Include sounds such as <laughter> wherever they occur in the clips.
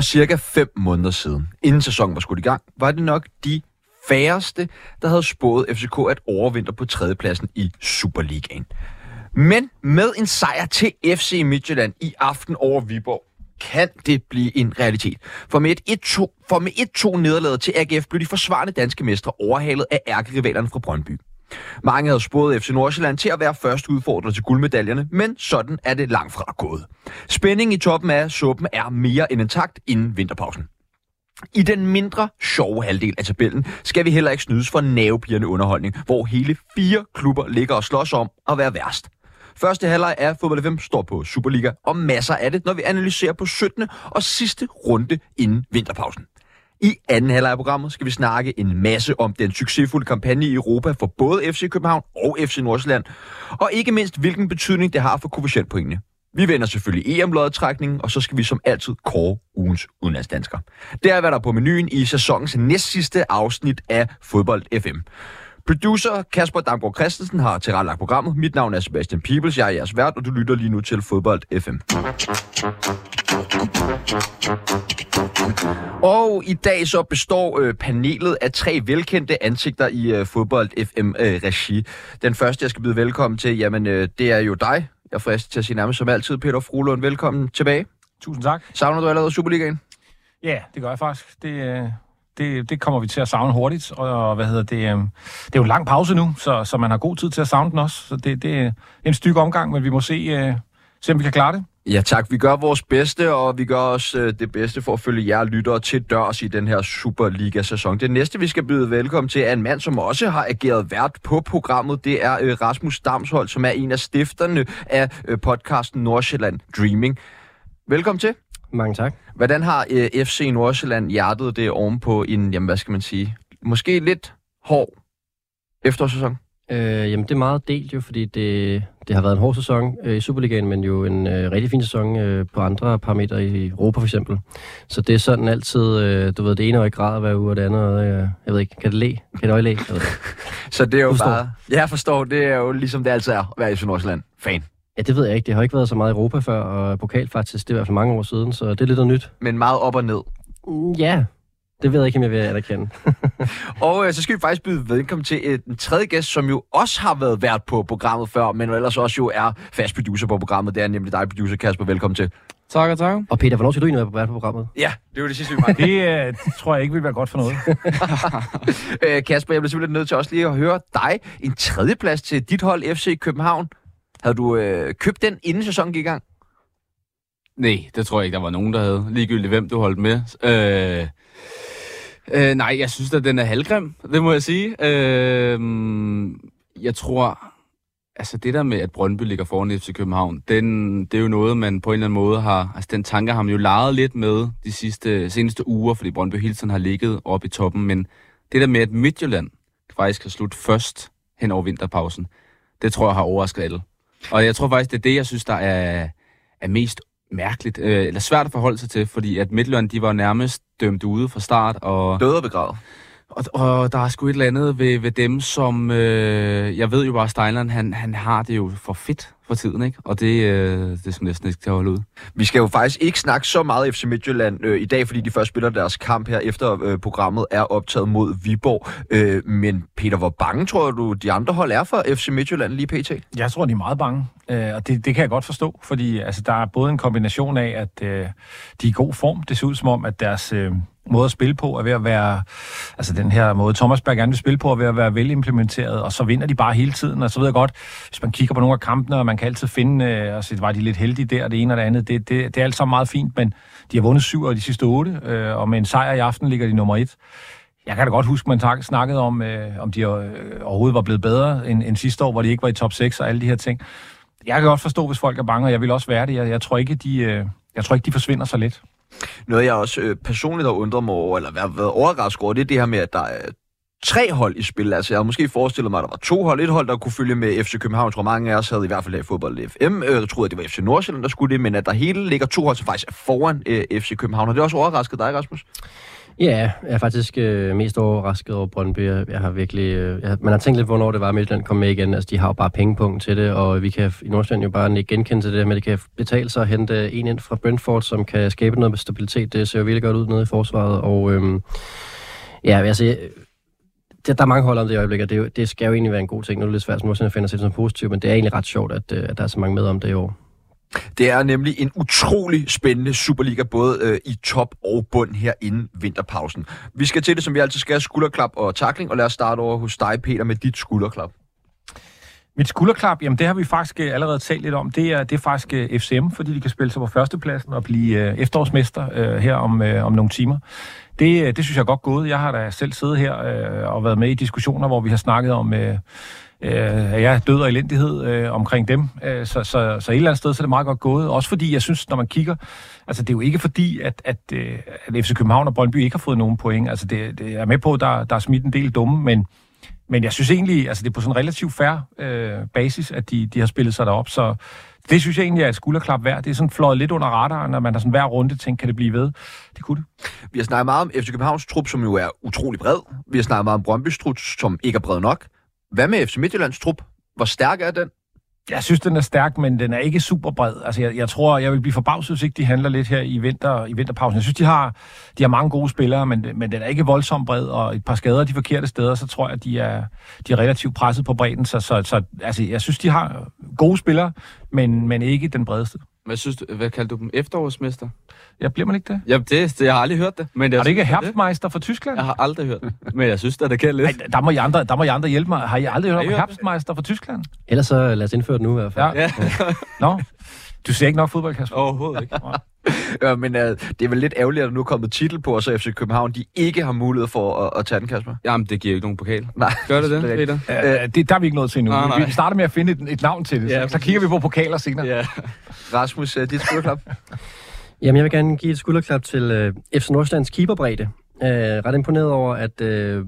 For cirka 5 måneder siden, inden sæsonen var skudt i gang, var det nok de færreste, der havde spået FCK at overvintre på tredjepladsen i Superligaen. Men med en sejr til FC Midtjylland i aften over Viborg, kan det blive en realitet. For med et 1-2, for med 1-2 nederlaget til AGF blev de forsvarende danske mestre overhalet af ærkerivalerne fra Brøndby. Mange havde spået FC Nordsjælland til at være første udfordrer til guldmedaljerne, men sådan er det langt fra gået. Spændingen i toppen af suppen er mere end intakt inden vinterpausen. I den mindre sjove halvdel af tabellen skal vi heller ikke snydes for nervepirrende underholdning, hvor hele fire klubber ligger og slås om at være værst. Første halvleg af Fodbold FM står på Superliga, og masser af det, når vi analyserer på 17. og sidste runde inden vinterpausen. I anden halvleg af programmet skal vi snakke en masse om den succesfulde kampagne i Europa for både FC København og FC Nordsjælland, og ikke mindst hvilken betydning det har for koefficientpoengene. Vi vender selvfølgelig EM-lodtrækningen, og så skal vi som altid kåre ugens udenlandsdansker. Det er, hvad der er på menuen i sæsonens næstsidste afsnit af Fodbold FM. Producer Kasper Damgaard Christensen har tilrettelagt programmet. Mit navn er Sebastian Peebles, jeg er jeres vært, og du lytter lige nu til Fodbold FM. Og i dag så består øh, panelet af tre velkendte ansigter i øh, Fodbold FM-regi. Øh, Den første, jeg skal byde velkommen til, jamen øh, det er jo dig. Jeg er frisk til at sige nærmest som altid, Peter Frulund. Velkommen tilbage. Tusind tak. Savner du allerede Superligaen? Ja, det gør jeg faktisk. Det, øh, det, det kommer vi til at savne hurtigt, og hvad hedder det, øh, det er jo en lang pause nu, så, så man har god tid til at savne den også. Så det, det er en stykke omgang, men vi må se, øh, se om vi kan klare det. Ja tak, vi gør vores bedste, og vi gør også øh, det bedste for at følge jer lyttere til dørs i den her Superliga-sæson. Det næste, vi skal byde velkommen til, er en mand, som også har ageret vært på programmet. Det er øh, Rasmus Damshold, som er en af stifterne af øh, podcasten Nordsjælland Dreaming. Velkommen til. Mange tak. Hvordan har øh, FC Nordsjælland hjertet det ovenpå en, jamen hvad skal man sige, måske lidt hård efterårssæson? Øh, jamen, det er meget delt jo, fordi det, det har været en hård sæson øh, i Superligaen, men jo en øh, rigtig fin sæson øh, på andre parametre i Europa for eksempel. Så det er sådan altid, øh, du ved, det ene øje græder hver uge, og det andet, øh, jeg ved ikke, kan det le? Kan det øje ikke. <laughs> Så det er jo Forstår. bare, jeg forstår, det er jo ligesom det altid er at være FC Nordsjælland fan. Ja, det ved jeg ikke. Det har ikke været så meget i Europa før, og pokal faktisk, det er i hvert fald mange år siden, så det er lidt noget nyt. Men meget op og ned. Mm, Ja, det ved jeg ikke, om jeg vil anerkende. <laughs> Og øh, så skal vi faktisk byde velkommen til øh, en tredje gæst, som jo også har været vært på programmet før, men jo ellers også jo er fast producer på programmet. Det er nemlig dig, producer Kasper. Velkommen til. Tak og tak. og Peter, hvornår skal du egentlig være på, være på programmet? Ja, det var det sidste, vi <laughs> var. Det øh, tror jeg ikke vil være godt for noget. <laughs> øh, Kasper, jeg bliver simpelthen nødt til også lige at høre dig. En tredjeplads til dit hold, FC København. Havde du øh, købt den, inden sæsonen gik i gang? Nej, det tror jeg ikke, der var nogen, der havde. Ligegyldigt, hvem du holdt med. Øh, øh, nej, jeg synes at den er halvgrim, det må jeg sige. Øh, jeg tror, altså det der med, at Brøndby ligger foran FC København, den, det er jo noget, man på en eller anden måde har, altså den tanke har man jo leget lidt med de sidste, seneste uger, fordi Brøndby hele tiden har ligget oppe i toppen, men det der med, at Midtjylland faktisk har slut først hen over vinterpausen, det tror jeg har overrasket alle. Og jeg tror faktisk, det er det, jeg synes, der er, er mest mærkeligt, øh, eller svært at forholde sig til, fordi at Midtjylland, de var nærmest dømt ude fra start, og, Døde og begravet. og, og der er sgu et eller andet ved, ved dem, som, øh, jeg ved jo bare, Steinland, han, han har det jo for fedt for tiden, ikke? Og det, øh, det er sgu næsten ikke til at holde ud. Vi skal jo faktisk ikke snakke så meget FC Midtjylland øh, i dag, fordi de først spiller deres kamp her efter øh, programmet er optaget mod Viborg. Øh, men Peter, hvor bange tror du, de andre hold er for FC Midtjylland lige pt? Jeg tror, de er meget bange, øh, og det, det kan jeg godt forstå, fordi altså, der er både en kombination af, at øh, de er i god form. Det ser ud som om, at deres øh, måde at spille på er ved at være, altså den her måde, Thomas Berg gerne vil spille på, er ved at være velimplementeret, og så vinder de bare hele tiden. Og så ved jeg godt, hvis man kigger på nogle af kampene, og man kan altid finde, øh, altså var de lidt heldige der, det ene og det andet, det, det, det er alt sammen meget fint, men de har vundet syv af de sidste otte, øh, og med en sejr i aften ligger de nummer et. Jeg kan da godt huske, man tak- snakkede om, øh, om de øh, overhovedet var blevet bedre end, end sidste år, hvor de ikke var i top 6 og alle de her ting. Jeg kan godt forstå, hvis folk er bange, og jeg vil også være det. Jeg, jeg, tror, ikke, de, øh, jeg tror ikke, de forsvinder så let. Noget, jeg også øh, personligt har undret mig over, eller været, været overrasket over, det er det her med, at der er tre hold i spil. Altså, jeg havde måske forestillet mig, at der var to hold. Et hold, der kunne følge med FC København. Jeg tror, mange af os havde i hvert fald her i fodbold FM. Øh, jeg troede, at det var FC Nordsjælland, der skulle det, men at der hele ligger to hold, som faktisk er foran øh, FC København. Og det er også overrasket dig, Rasmus. Ja, jeg er faktisk øh, mest overrasket over Brøndby. Jeg, jeg har virkelig... Øh, jeg, man har tænkt lidt, hvornår det var, at Midtjylland kom med igen. Altså, de har jo bare pengepunkt til det, og vi kan i Nordsjælland jo bare ikke genkende til det, men det kan betale sig at hente en ind fra Brentford, som kan skabe noget stabilitet. Det ser jo virkelig godt ud nede i forsvaret, og øh, ja, altså... Det, der er mange hold om det i øjeblikket, det, det skal jo egentlig være en god ting. Nu er det lidt svært, som Nordsjælland finder sig som positivt, men det er egentlig ret sjovt, at, øh, at der er så mange med om det i år. Det er nemlig en utrolig spændende Superliga, både øh, i top og bund her inden vinterpausen. Vi skal til det, som vi altid skal, skulderklap og takling, og lad os starte over hos dig, Peter, med dit skulderklap. Mit skulderklap, jamen det har vi faktisk øh, allerede talt lidt om. Det er, det er faktisk øh, FCM, fordi de kan spille sig på førstepladsen og blive øh, efterårsmester øh, her om, øh, om nogle timer. Det, øh, det synes jeg er godt gået. Jeg har da selv siddet her øh, og været med i diskussioner, hvor vi har snakket om... Øh, øh, ja, død og elendighed øh, omkring dem. Øh, så, så, så et eller andet sted, så er det meget godt gået. Også fordi, jeg synes, når man kigger, altså det er jo ikke fordi, at, at, øh, at FC København og Brøndby ikke har fået nogen point. Altså det, det er med på, at der, der er smidt en del dumme, men, men jeg synes egentlig, altså det er på sådan en relativt færre øh, basis, at de, de har spillet sig derop, så det synes jeg egentlig er et skulderklap værd. Det er sådan fløjet lidt under radaren, når man har sådan hver runde tænkt, kan det blive ved? Det kunne det. Vi har snakket meget om FC Københavns trup, som jo er utrolig bred. Vi har snakket meget om Brøndby's trup, som ikke er bred nok. Hvad med FC Midtjyllands trup? Hvor stærk er den? Jeg synes, den er stærk, men den er ikke super bred. Altså, jeg, jeg tror, jeg vil blive forbavset, hvis ikke de handler lidt her i, vinter, i vinterpausen. Jeg synes, de har, de har mange gode spillere, men, men den er ikke voldsomt bred, og et par skader de forkerte steder, så tror jeg, at de er, de er relativt presset på bredden. Så, så, så altså, jeg synes, de har gode spillere, men, men ikke den bredeste. Hvad synes du, hvad kalder du dem? Efterårsmester? Ja, bliver man ikke det? Ja, det, det jeg har aldrig hørt det. Men jeg er det ikke Herbstmeister fra Tyskland? Jeg har aldrig hørt det. Men jeg synes, at det kan lidt. Ej, der må, I andre, der må I andre hjælpe mig. Har I aldrig hørt om? Herbstmeister fra Tyskland? Ellers så lad os indføre det nu i hvert fald. Ja. Ja, Nå, du ser ikke nok fodbold, Kasper. overhovedet ikke. Ja, men uh, det er vel lidt ærgerligt, at der nu er kommet titel på, og så FC København, de ikke har mulighed for at, at tage den, Kasper. Jamen, det giver jo ikke nogen pokal. Nej. Gør det det, er. Peter? Øh, det, der er vi ikke nået til. Nej, nej. Vi starter med at finde et, et navn til det. Ja, så, så kigger vi på pokaler senere. Ja. Rasmus, uh, dit skulderklap? Jamen, jeg vil gerne give et skulderklap til øh, FC Nordsjællands keeperbredde. Øh, ret imponeret over, at øh,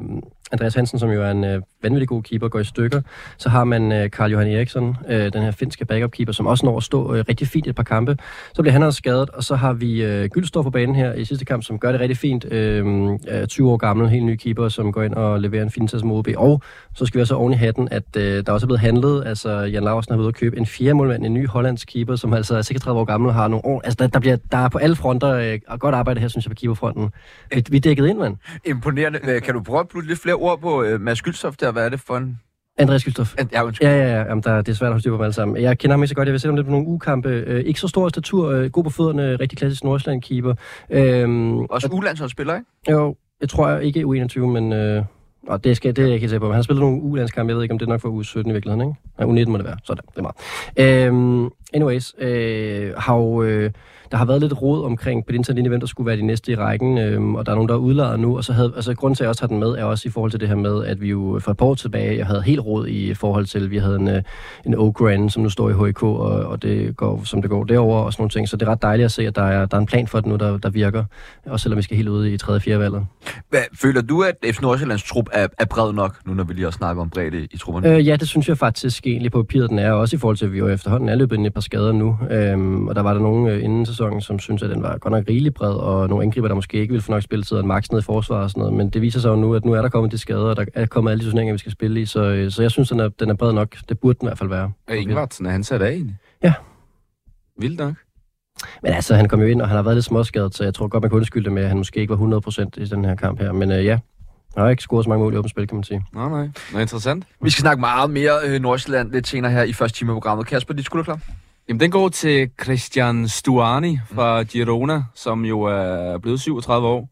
Andreas Hansen, som jo er en øh, vanvittig god keeper, går i stykker. Så har man øh, Karl Johan Eriksson, øh, den her finske backup-keeper, som også når at stå øh, rigtig fint et par kampe. Så bliver han også skadet, og så har vi øh, Gyldstor på banen her i sidste kamp, som gør det rigtig fint. Øh, øh, 20 år gammel, helt ny keeper, som går ind og leverer en fin indsats mod OB. Og så skal vi også oven i hatten, at øh, der også er blevet handlet. Altså, Jan Larsen har været ude at købe en fjerde målmand, en ny hollandsk keeper, som altså er 36 år gammel og har nogle år. Altså, der, der, bliver, der er på alle fronter øh, godt arbejde her, synes jeg, på keeperfronten. Vi, vi er dækket ind, mand. Imponerende. Øh, kan du prøve at lidt flere ord på uh, Mads Gyldshoff der? Hvad er det for en... Andreas Gylstof. en ja, undskyld. Ja, ja, ja. Jamen, der, det er svært at holde styr på dem alle sammen. Jeg kender ham ikke så godt. Jeg vil sætte ham lidt på nogle ukampe. Øh, ikke så stor statur. Øh, god på fødderne. Rigtig klassisk Nordsjælland-keeper. Øhm, Også ulandsholdsspiller, ikke? jo, jeg tror jeg ikke U21, men... Øh, og det, skal, det er jeg ikke helt på. Men han spillede spillet nogle ulandskampe. Jeg ved ikke, om det er nok for U17 i virkeligheden, ikke? Nej, U19 må det være. Sådan, det er meget. Øhm, anyways, øh, har jo, øh, der har været lidt råd omkring på det hvem der skulle være de næste i rækken, Øh, og der er nogen, der er udlejet nu, og så havde, altså grunden til, at jeg også har den med, er også i forhold til det her med, at vi jo for et par år tilbage, jeg havde helt råd i forhold til, at vi havde en, øh, en Ogran, som nu står i HK, og, og det går, som det går derover og sådan nogle ting, så det er ret dejligt at se, at der er, der er en plan for det nu, der, der virker, også selvom vi skal helt ud i 3. og 4. valget. Hvad, føler du, at FC Nordsjællands trup er, er bred nok, nu når vi lige har snakket om bredde i trupperne? Øh, ja, det synes jeg faktisk egentlig på papiret, den er, også i forhold til, at vi jo efterhånden er løbet ind i et par skader nu. Øhm, og der var der nogen øh, inden sæsonen, som synes, at den var godt nok rigelig bred, og nogle angriber, der måske ikke ville få nok spilletid, og en max ned i forsvar og sådan noget. Men det viser sig jo nu, at nu er der kommet de skader, og der er kommet alle de turneringer, vi skal spille i. Så, øh, så jeg synes, den er, den er bred nok. Det burde den i hvert fald være. Er Ingvartsen, er han sat af egentlig? Ja. Vildt nok. Men altså, han kom jo ind, og han har været lidt småskadet, så jeg tror godt, man kan undskylde det med, at han måske ikke var 100% i den her kamp her. Men øh, ja, han har ikke scoret så mange mål i åbent spil, kan man sige. Nej, nej. Nå, interessant. Vi skal snakke meget mere øh, Nordsjælland lidt senere her i første time af programmet. Kasper, dit skulderklap? Jamen, den går til Christian Stuani fra Girona, som jo er blevet 37 år.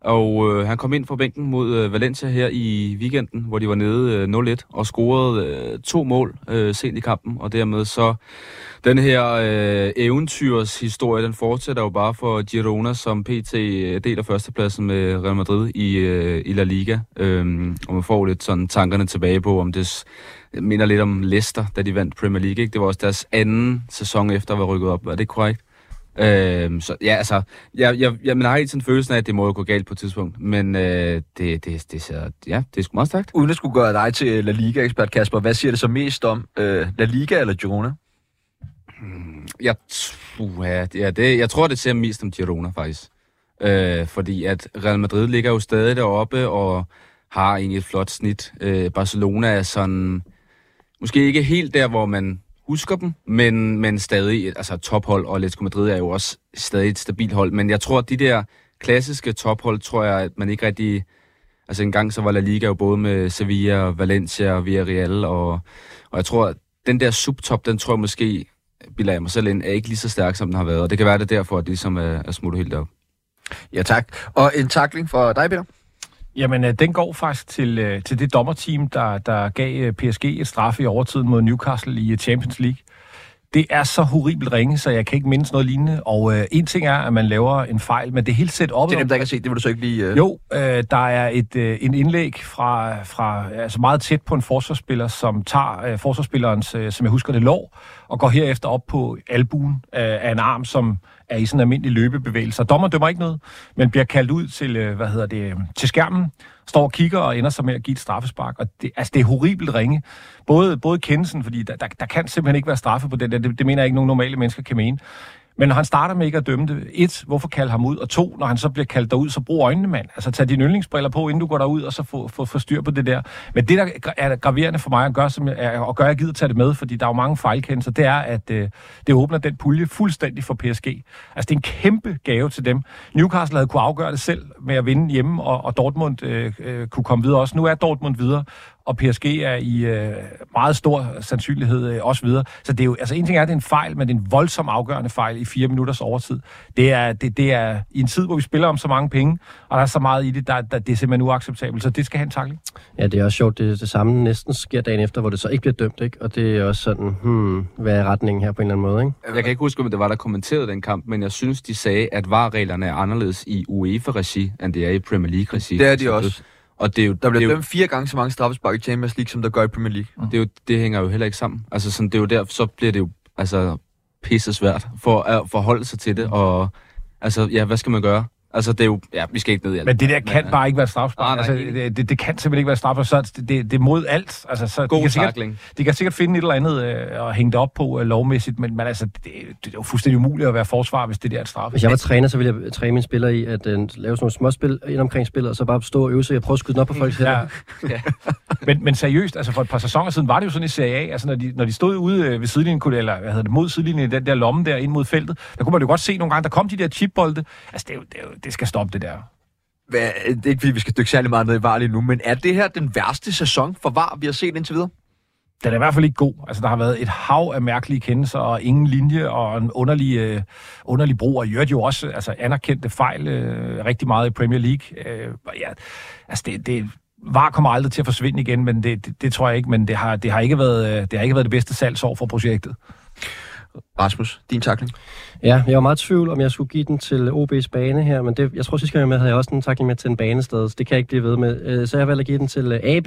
Og øh, han kom ind fra bænken mod øh, Valencia her i weekenden, hvor de var nede øh, 0-1 og scorede øh, to mål øh, sent i kampen. Og dermed så den her øh, eventyrs historie, den fortsætter jo bare for Girona, som pt. Øh, deler førstepladsen med Real Madrid i, øh, i La Liga. Øhm, og man får lidt sådan tankerne tilbage på, om det s- minder lidt om Leicester, da de vandt Premier League. Ikke? Det var også deres anden sæson efter at være rykket op. Er det korrekt? Øhm, så ja, altså, jeg, jeg, jeg, man har hele tiden følelsen af, at det må jo gå galt på et tidspunkt. Men øh, det, det, det, ser, ja, det er sgu meget stærkt. Uden at skulle gøre dig til La Liga-ekspert, Kasper, hvad siger det så mest om? Øh, La Liga eller Girona? Jeg, uh, ja, det, ja, det, jeg tror, det ser mest om Girona, faktisk. Øh, fordi at Real Madrid ligger jo stadig deroppe og har egentlig et flot snit. Øh, Barcelona er sådan, måske ikke helt der, hvor man husker dem, men, men stadig altså tophold, og Atletico Madrid er jo også stadig et stabilt hold. Men jeg tror, at de der klassiske tophold, tror jeg, at man ikke rigtig... Altså engang så var La Liga jo både med Sevilla, Valencia og Villarreal, og, og jeg tror, at den der subtop, den tror jeg måske, bilder jeg mig selv ind, er ikke lige så stærk, som den har været. Og det kan være det derfor, at det ligesom er, er smuttet helt op. Ja, tak. Og en takling for dig, Peter? Jamen, øh, den går faktisk til, øh, til det dommerteam, der, der gav øh, PSG et straffe i overtiden mod Newcastle i Champions League. Det er så horribelt ringe, så jeg kan ikke mindes noget lignende. Og øh, en ting er, at man laver en fejl, men det helt set op. Det er dem, der ikke har set, det vil du så ikke lige... Øh... Jo, øh, der er et øh, en indlæg fra, fra altså meget tæt på en forsvarsspiller, som tager øh, forsvarsspillerens, øh, som jeg husker det, lov, og går herefter op på albuen øh, af en arm, som er i sådan en almindelig løbebevægelse. Dommer dømmer ikke noget, men bliver kaldt ud til, øh, hvad hedder det, øh, til skærmen, står og kigger og ender så med at give et straffespark. Og det, altså, det er horribelt ringe. Både, både kendelsen, fordi der, der, der kan simpelthen ikke være straffe på den der. Det, det mener jeg ikke, nogen normale mennesker kan mene. Men når han starter med ikke at dømme det, et, hvorfor kalde ham ud? Og to, når han så bliver kaldt derud, så brug øjnene, mand. Altså tag dine yndlingsbriller på, inden du går derud, og så få, få, få styr på det der. Men det, der er graverende for mig at gøre, som jeg, og gør, at jeg gider tage det med, fordi der er jo mange fejlkendelser, det er, at øh, det åbner den pulje fuldstændig for PSG. Altså det er en kæmpe gave til dem. Newcastle havde kunne afgøre det selv med at vinde hjemme, og, og Dortmund øh, øh, kunne komme videre også. Nu er Dortmund videre, og PSG er i øh, meget stor sandsynlighed øh, også videre. Så det er jo, altså en ting er, at det er en fejl, men det er en voldsom afgørende fejl i fire minutters overtid. Det er, det, det er i en tid, hvor vi spiller om så mange penge, og der er så meget i det, der, der det er simpelthen uacceptabelt, så det skal have en takling. Ja, det er også sjovt, det, det samme næsten sker dagen efter, hvor det så ikke bliver dømt, ikke? Og det er også sådan, hmm, hvad er retningen her på en eller anden måde, ikke? Jeg kan ikke huske, om det var, der kommenterede den kamp, men jeg synes, de sagde, at VAR-reglerne er anderledes i UEFA-regi, end det er i Premier League-regi. Det er de også. Og det er jo, Der bliver det jo, dømt fire gange så mange straffespark i Champions League, som der gør i Premier League. det, er jo, det hænger jo heller ikke sammen. Altså, sådan, det er jo der, så bliver det jo altså, pisse svært for at forholde sig til det, og altså, ja, hvad skal man gøre? Altså, det er jo, ja, vi skal ikke ned i alt. Men det der kan bare ikke være nej, altså, det, det, det, kan simpelthen ikke være et straffespark. Så det, det, det er mod alt. Altså, så de God kan sikkert, takling. de kan sikkert finde et eller andet øh, og hænge det op på øh, lovmæssigt, men, men altså, det, det er jo fuldstændig umuligt at være forsvar, hvis det der er et straffe. Hvis jeg var træner, så ville jeg træne mine spillere i at uh, lave sådan nogle småspil ind omkring spillet, og så bare stå og øve sig og prøve at skyde den op på folks hænder. Ja. <laughs> men, men seriøst, altså for et par sæsoner siden var det jo sådan i Serie A, altså når de, når de stod ude øh, ved sidelinjen, kunne det- eller hvad hedder det, mod sidelinjen i den der lomme der ind mod feltet, der kunne man jo godt se nogle gange, der kom de der chipbolde. Altså det, er jo, det, er jo, det skal stoppe det der. Hvad, det er ikke, fordi vi skal dykke særlig meget ned i VAR lige nu, men er det her den værste sæson for VAR, vi har set indtil videre? Den er i hvert fald ikke god. Altså, der har været et hav af mærkelige kendelser, og ingen linje, og en underlig, øh, underlig brug, og i jo også altså, anerkendte fejl øh, rigtig meget i Premier League. Øh, ja, altså, det, det, VAR kommer aldrig til at forsvinde igen, men det, det, det tror jeg ikke, men det har, det har, ikke været, øh, det har ikke været det bedste salgsår for projektet. Rasmus, din takling. Ja, jeg var meget i tvivl, om jeg skulle give den til OB's bane her, men det, jeg tror sidste gang jeg med, havde jeg også en takling med til en banested, så det kan jeg ikke blive ved med. Øh, Så jeg har valgt at give den til øh, AB,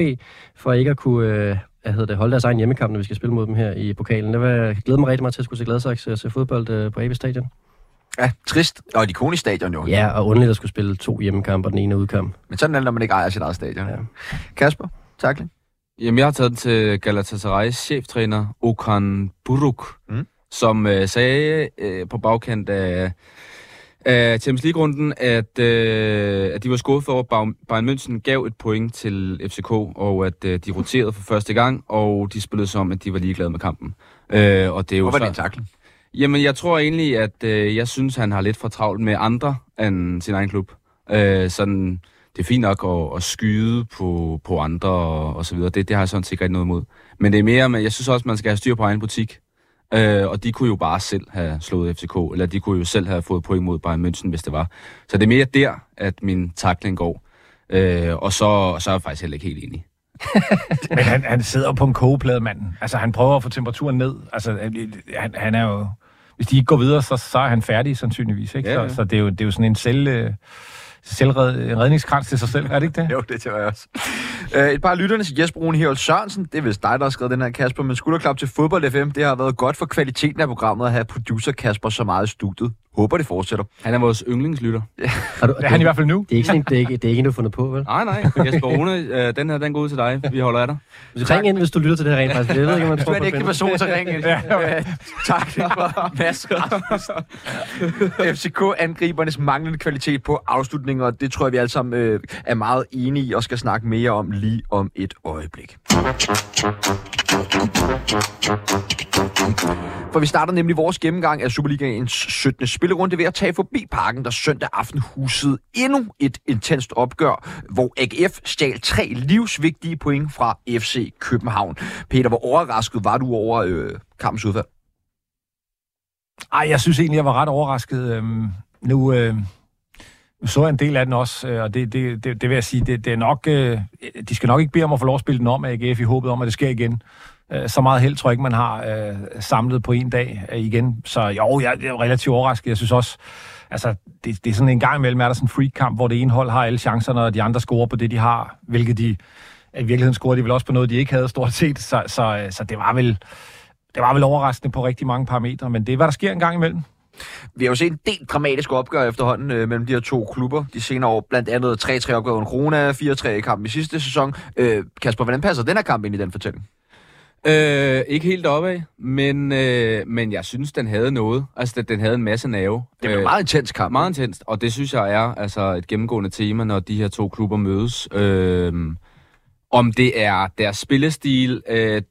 for ikke at kunne øh, hvad hedder det, holde deres egen hjemmekamp, når vi skal spille mod dem her i pokalen. Det var, jeg glæder mig rigtig meget til at skulle se Gladsaxe og se fodbold på AB Stadion. Ja, trist. Og et ikonisk stadion jo. Ja, og underligt at skulle spille to hjemmekampe og den ene udkamp. Men sådan er det, når man ikke ejer sit eget stadion. Ja. Kasper, takling. Jamen, jeg har taget den til Galatasaray's cheftræner, Okan Buruk, Mm. Som øh, sagde øh, på bagkant af, af Champions League-runden, at, øh, at de var skuffet over, at Bayern- München gav et point til FCK, og at øh, de roterede for første gang, og de spillede som, at de var ligeglade med kampen. Øh, og det er jo Hvorfor er så- det en takling? Jamen, jeg tror egentlig, at øh, jeg synes, han har lidt for travlt med andre end sin egen klub. Øh, sådan, det er fint nok at, at skyde på, på andre og, og så videre. Det, det har jeg sådan set ikke noget imod. Men det er mere, men jeg synes også, man skal have styr på egen butik. Øh, og de kunne jo bare selv have slået FCK, eller de kunne jo selv have fået point mod Bayern München, hvis det var. Så det er mere der, at min takling går. Øh, og så, så er jeg faktisk heller ikke helt enig. <laughs> Men han, han sidder på en kogeplade, manden. Altså, han prøver at få temperaturen ned. Altså, han, han er jo... Hvis de ikke går videre, så, så er han færdig sandsynligvis, ikke? Ja, ja. Så, så det, er jo, det er jo sådan en selv... Øh, selvredningskrans til sig selv, er det ikke det? Jo, det tror jeg også. Uh, et par af lytterne til Jesper Rune Herold Sørensen. Det er vist dig, der har skrevet den her, Kasper. Men skulderklap til fodbold FM. Det har været godt for kvaliteten af programmet at have producer Kasper så meget i studiet. Håber, det fortsætter. Han er vores yndlingslytter. Har du, Det er han i hvert fald nu. det er ikke sådan, det er ikke, det er ikke du har fundet på, vel? Nej, nej. Jesper Rune, øh, den her, den går ud til dig. Vi holder af dig. Ring ind, hvis du lytter til det her rent faktisk. Jeg ved ikke, man Du tror er en ægte det. person til ringen. ja. tak for Mads. FCK-angribernes manglende kvalitet på afslutninger, det tror jeg, vi alle sammen øh, er meget enige i og skal snakke mere om lige om et øjeblik. For vi starter nemlig vores gennemgang af Superligaens 17. spillerunde ved at tage forbi parken, der søndag aften husede endnu et intenst opgør, hvor AGF stjal tre livsvigtige point fra FC København. Peter, hvor overrasket var du over øh, kampens udfald? Ej, jeg synes egentlig, jeg var ret overrasket. Øhm, nu, øh, nu så jeg en del af den også, øh, og det, det, det, det vil jeg sige, det, det er nok, øh, de skal nok ikke bede om at få lov at spille den om af AGF i håbet om, at det sker igen. Øh, så meget held tror jeg ikke, man har øh, samlet på en dag øh, igen. Så jo, jeg, jeg er relativt overrasket. Jeg synes også, altså, det, det er sådan en gang imellem, er der sådan en freak-kamp, hvor det ene hold har alle chancerne, og de andre scorer på det, de har, hvilket de i virkeligheden scorede de vel også på noget, de ikke havde stort set. Så, så, så det var vel det var vel overraskende på rigtig mange parametre, men det er, hvad der sker en gang imellem. Vi har jo set en del dramatiske opgør efterhånden øh, mellem de her to klubber de senere år. Blandt andet 3-3 opgør under Corona, 4-3 i kampen i sidste sæson. Øh, Kasper, hvordan passer den her kamp ind i den fortælling? Øh, ikke helt opad, men, øh, men jeg synes, den havde noget. Altså, den, den havde en masse nerve. Det er en meget intens kamp. Meget intenst, og det synes jeg er altså et gennemgående tema, når de her to klubber mødes. Øh, om det er deres spillestil, øh,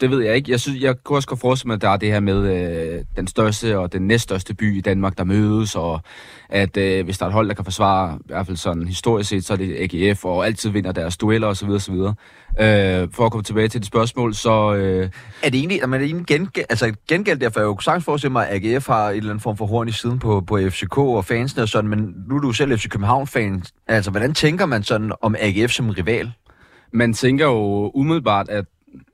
det ved jeg ikke. Jeg, synes, jeg kunne også godt forestille mig, at der er det her med øh, den største og den næststørste by i Danmark, der mødes, og at øh, hvis der er et hold, der kan forsvare, i hvert fald sådan historisk set, så er det AGF, og altid vinder deres dueller osv. osv. Øh, for at komme tilbage til det spørgsmål, så... Øh, Er det egentlig, er man egentlig gengæld, altså gengæld derfor, jeg jo sagtens forestille mig, at AGF har en eller anden form for horn i siden på, på FCK og fansene og sådan, men nu er du selv FC København-fan. Altså, hvordan tænker man sådan om AGF som rival? man tænker jo umiddelbart, at,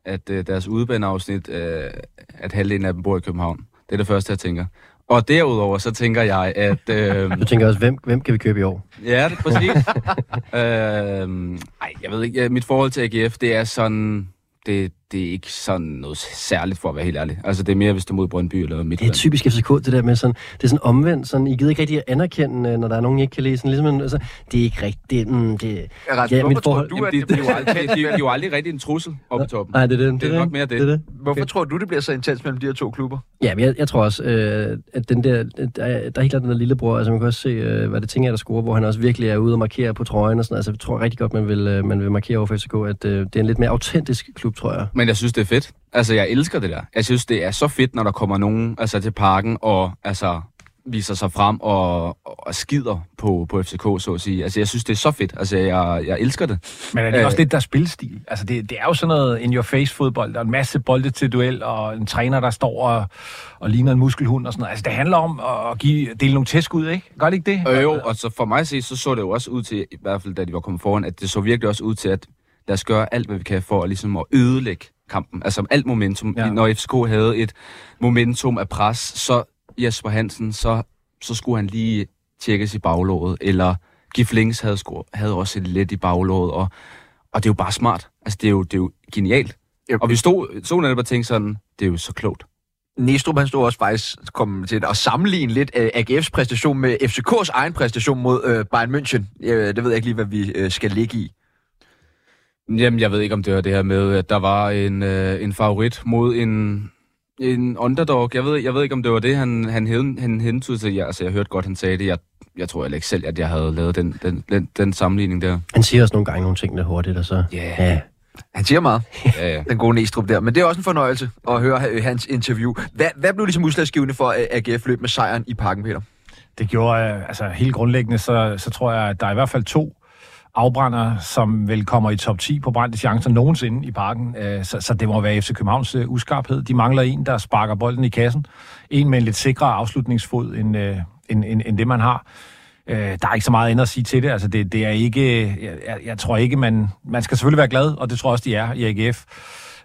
at øh, deres udebaneafsnit, øh, at halvdelen af dem bor i København. Det er det første, jeg tænker. Og derudover, så tænker jeg, at... <laughs> Øh, Du tænker også, hvem, hvem kan vi købe i år? ja, det er præcis. <laughs> øh, ej, jeg ved ikke. Mit forhold til AGF, det er sådan... Det, det er ikke sådan noget særligt, for at være helt ærlig. Altså, det er mere, hvis du er mod Brøndby eller Det er Midtjylland. typisk FCK, det der med sådan, det er sådan omvendt, sådan, I gider ikke rigtig at anerkende, øh, når der er nogen, I ikke kan lide, sådan ligesom, altså, det er ikke rigtigt, det, mm, det, Rasmus, Ja, hvorfor mit tror forhold- du, at de, det er bliver... aldrig, de, de er jo aldrig rigtig en trussel oppe i toppen. nej, det er det. Det er nok mere det. det, er det. Hvorfor tror du, det bliver så intens mellem de her to klubber? Ja, men jeg, jeg tror også, øh, at den der, der, er, der er helt klart den der lillebror, altså man kan også se, øh, hvad det tænker, der scorer, hvor han også virkelig er ude og markere på trøjen og sådan Altså jeg tror rigtig godt, man vil, øh, man vil markere over for FCK, at øh, det er en lidt mere autentisk klub, tror jeg. Men jeg synes, det er fedt. Altså, jeg elsker det der. Jeg synes, det er så fedt, når der kommer nogen altså, til parken og altså, viser sig frem og, og skider på, på FCK, så at sige. Altså, jeg synes, det er så fedt. Altså, jeg, jeg elsker det. Men er det Øh. også lidt der spilstil? Altså, det, det er jo sådan noget in-your-face-fodbold. Der er en masse bolde til duel, og en træner, der står og, og ligner en muskelhund og sådan noget. Altså, det handler om at give, dele nogle tæsk ud, ikke? Gør det ikke det? Øh, jo, og så for mig at se, så så det jo også ud til, i hvert fald da de var kommet foran, at det så virkelig også ud til, at lad os gøre alt, hvad vi kan for at, ligesom at ødelægge kampen. Altså alt momentum. Ja. Når FCK havde et momentum af pres, så Jesper Hansen, så, så skulle han lige tjekkes i baglåret, eller Gif Links havde, score, havde også et lidt i baglåret, og, og det er jo bare smart. Altså det er jo, det er jo genialt. Ja. Og vi stod, så netop og tænkte sådan, det er jo så klogt. Næstrup, han stod også faktisk kom til at sammenligne lidt øh, AGF's præstation med FCK's egen præstation mod øh, Bayern München. Øh, det ved jeg ikke lige, hvad vi øh, skal ligge i. Jamen, jeg ved ikke, om det var det her med, at der var en, øh, en favorit mod en, en underdog. Jeg ved, jeg ved ikke, om det var det, han, han, hed, han hentede til. Ja, altså, jeg hørte godt, han sagde det. Jeg, jeg tror heller ikke selv, at jeg havde lavet den, den, den, den sammenligning der. Han siger også nogle gange nogle ting lidt hurtigt, og så... Ja, Ja, Han siger meget, ja, ja. den gode Næstrup der. Men det er også en fornøjelse at høre øh, hans interview. Hvad, hvad blev ligesom udslagsgivende for, at AGF løb med sejren i parken, Peter? Det gjorde, øh, altså helt grundlæggende, så, så tror jeg, at der er i hvert fald to afbrænder, som vel kommer i top 10 på brændte chancer nogensinde i parken. Øh, så, så det må være FC Københavns øh, uskarphed. De mangler en, der sparker bolden i kassen. En med en lidt sikrere afslutningsfod, end, øh, end, end, end det man har. Øh, der er ikke så meget andet at sige til det. Altså, det, det er ikke, jeg, jeg, jeg tror ikke, man, man skal selvfølgelig være glad, og det tror jeg også, de er i AGF.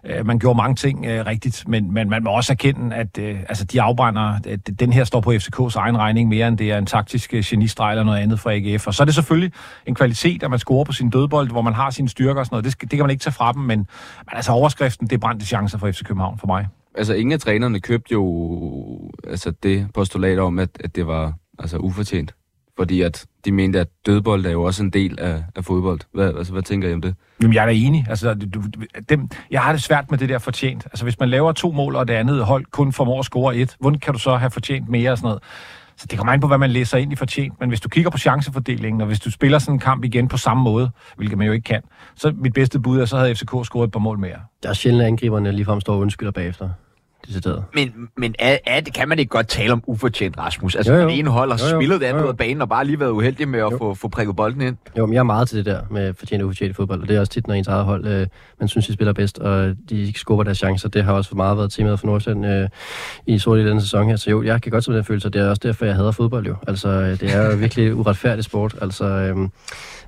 Øh, man gjorde mange ting øh, rigtigt, men, men man må også erkende, at øh, altså, de afbrænder, at den her står på FCK's egen regning mere, end det er en taktisk øh, genistreg eller noget andet fra AGF. Og så er det selvfølgelig en kvalitet, at man scorer på sin dødbold, hvor man har sine styrker og sådan noget. Det, skal, det kan man ikke tage fra dem, men, men altså overskriften, det er brændte chancer for FC København for mig. altså ingen af trænerne købte jo altså det postulat om, at, at det var altså ufortjent. Fordi at de mente, at dødbold er jo også en del af, af fodbold. Hvad, altså, hvad tænker I om det? Jamen, jeg er da enig. Altså, du, dem, jeg har det svært med det der fortjent. Altså, hvis man laver to mål, og det andet hold kun formår at score et, hvordan kan du så have fortjent mere og sådan noget? Så det kommer an på, hvad man læser ind i fortjent. Men hvis du kigger på chancefordelingen, og hvis du spiller sådan en kamp igen på samme måde, hvilket man jo ikke kan, så mit bedste bud er, så havde FCK scoret et par mål mere. Der er sjældent, at angriberne ligefrem står og undskylder bagefter. Decideret. Men, men er, er, det- kan man ikke godt tale om ufortjent, Rasmus? Altså, Jo, jo, jo. ene hold har Jo, jo. spillet det andet af banen, og bare lige været uheldig med at Jo. få, få prikket bolden ind. Jo, men jeg er meget til det der med fortjent og ufortjent fodbold, og det er også tit, når ens eget hold, øh, man synes, de spiller bedst, og de ikke skubber deres chancer. Det har også for meget været temaet for Nordsjælland øh, i sort i denne sæson her. Så jo, jeg kan godt se den følelse, og det er også derfor, jeg hader fodbold jo. Altså, øh, det er jo <laughs> virkelig uretfærdig sport. Altså, øh,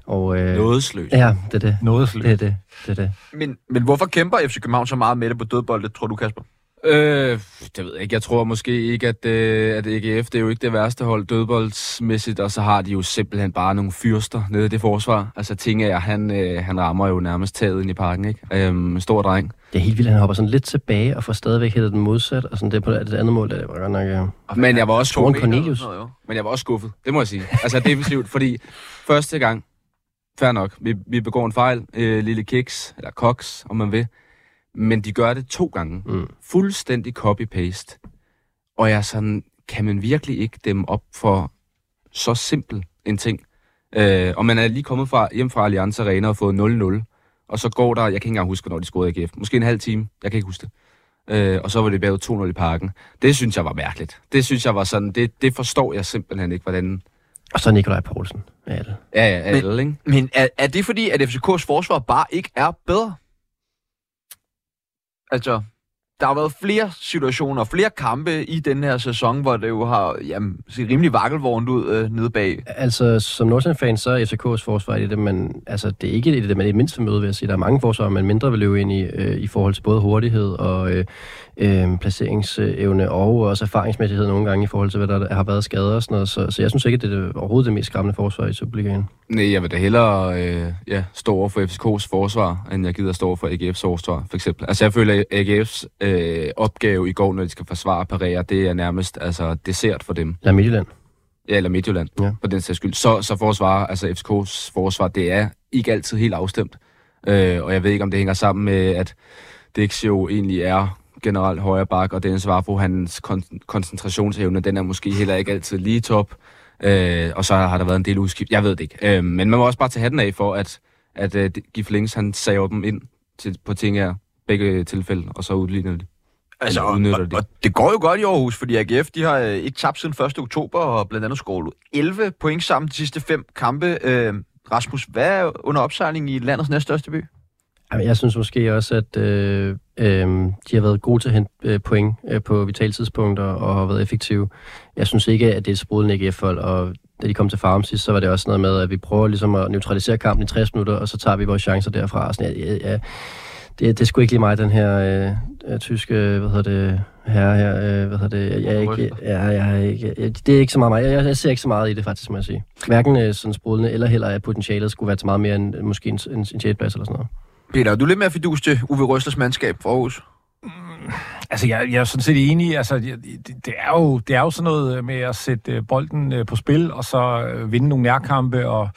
og, øh, Nådesløs. Ja, det er det. Noget slø. Det er det. Det er det. Men, men hvorfor kæmper FC København så meget med det på dødboldet, tror du, Kasper? Øh, det ved jeg ikke. Jeg tror måske ikke, at, øh, at AGF, det er jo ikke det værste hold dødboldsmæssigt, og så har de jo simpelthen bare nogle fyrster nede i det forsvar. Altså, ting er, han, øh, han rammer jo nærmest taget ind i parken, ikke? Øhm, stor dreng. Det er helt vildt, han hopper sådan lidt tilbage og får stadigvæk hættet den modsat, og sådan det på det andet mål, det var godt nok... Øh, Men jeg var også skuffet. Cornelius. Men jeg var også skuffet, det må jeg sige. Altså defensivt, fordi første gang, fair nok, vi, vi begår en fejl, øh, lille kiks, eller koks, om man vil, men de gør det to gange. Mm. Fuldstændig copy-paste. Og jeg er sådan, kan man virkelig ikke dem op for så simpel en ting? Øh, og man er lige kommet fra, hjem fra Allianz Arena og fået 0-0. Og så går der, jeg kan ikke engang huske, hvornår de scorede AGF. Måske en halv time, jeg kan ikke huske det. Øh, og så var det bagud 2-0 i parken. Det synes jeg var mærkeligt. Det synes jeg var sådan, det, det forstår jeg simpelthen ikke, hvordan... Og så Nikolaj Poulsen. Ja, det. Ja, ja, alle, ikke? Men er, er det fordi, at FCK's forsvar bare ikke er bedre? Altså, der har været flere situationer, flere kampe i den her sæson, hvor det jo har jamen, set rimelig vakkelvognt ud øh, nede bag. Altså, som Nordsjælland-fan, så er FCK's forsvar det, man, altså, det er ikke det, man er mindst vil møde, vil jeg sige. Der er mange forsvar, man mindre vil løbe ind i, øh, i forhold til både hurtighed og øh, øh, placeringsevne, og også erfaringsmæssighed nogle gange i forhold til, hvad der har været skader og sådan noget. Så, så jeg synes ikke, at det er overhovedet det mest skræmmende forsvar i Superligaen. Nej, jeg vil da hellere øh, ja, stå over for FCK's forsvar, end jeg gider stå over for AGF's forsvar, for eksempel. Altså, jeg føler, at AGF's øh, opgave i går, når de skal forsvare parere, det er nærmest altså, dessert for dem. Eller Midtjylland. Ja, eller Midtjylland, Ja. for den sags skyld. Så, så forsvar, altså FCK's forsvar, det er ikke altid helt afstemt. Øh, og jeg ved ikke, om det hænger sammen med, at Dixio egentlig er generelt højre bak, og Dennis Vafo, hans kon- koncentrationsevne, den er måske heller ikke altid lige top. Øh, og så har der været en del udskift. Jeg ved det ikke. Øh, men man må også bare tage hatten af for, at, at uh, Gif Links, han saver dem ind til, på ting her begge tilfælde, og så udligner de. Altså, og, de. og det går jo godt i Aarhus, fordi AGF de har øh, ikke tabt siden 1. oktober, og blandt andet scoret 11 point sammen de sidste fem kampe. Øh, Rasmus, hvad er under opsejling i landets næststørste by? Jamen, Jeg synes måske også, at øh, øh, de har været gode til at hente øh, point øh, på vitale tidspunkter og har været effektive. Jeg synes ikke, at det er et sprudlende AGF-hold, og da de kom til farm sidst, så var det også noget med, at vi prøver ligesom at neutralisere kampen i 60 minutter, og så tager vi vores chancer derfra. Sådan, ja, ja, ja, det, det er sgu ikke lige mig, den her øh, øh, tyske, hvad hedder det, herre her, øh, hvad hedder det, jeg, jeg, er ikke, ja, jeg, er ikke, jeg, det er ikke så meget mig. Jeg, jeg ser ikke så meget i det, faktisk, må jeg sige. Hverken øh, sådan sprudlende, eller heller at potentialet skulle være til meget mere end øh, måske en, en, en plads eller sådan noget. Peter, er du lidt mere fidus til Uwe Røslers mandskab for Aarhus? Altså, jeg, jeg er sådan set enig. Altså, det, det, er jo, det er jo sådan noget med at sætte øh, bolden øh, på spil, og så øh, vinde nogle nærkampe, og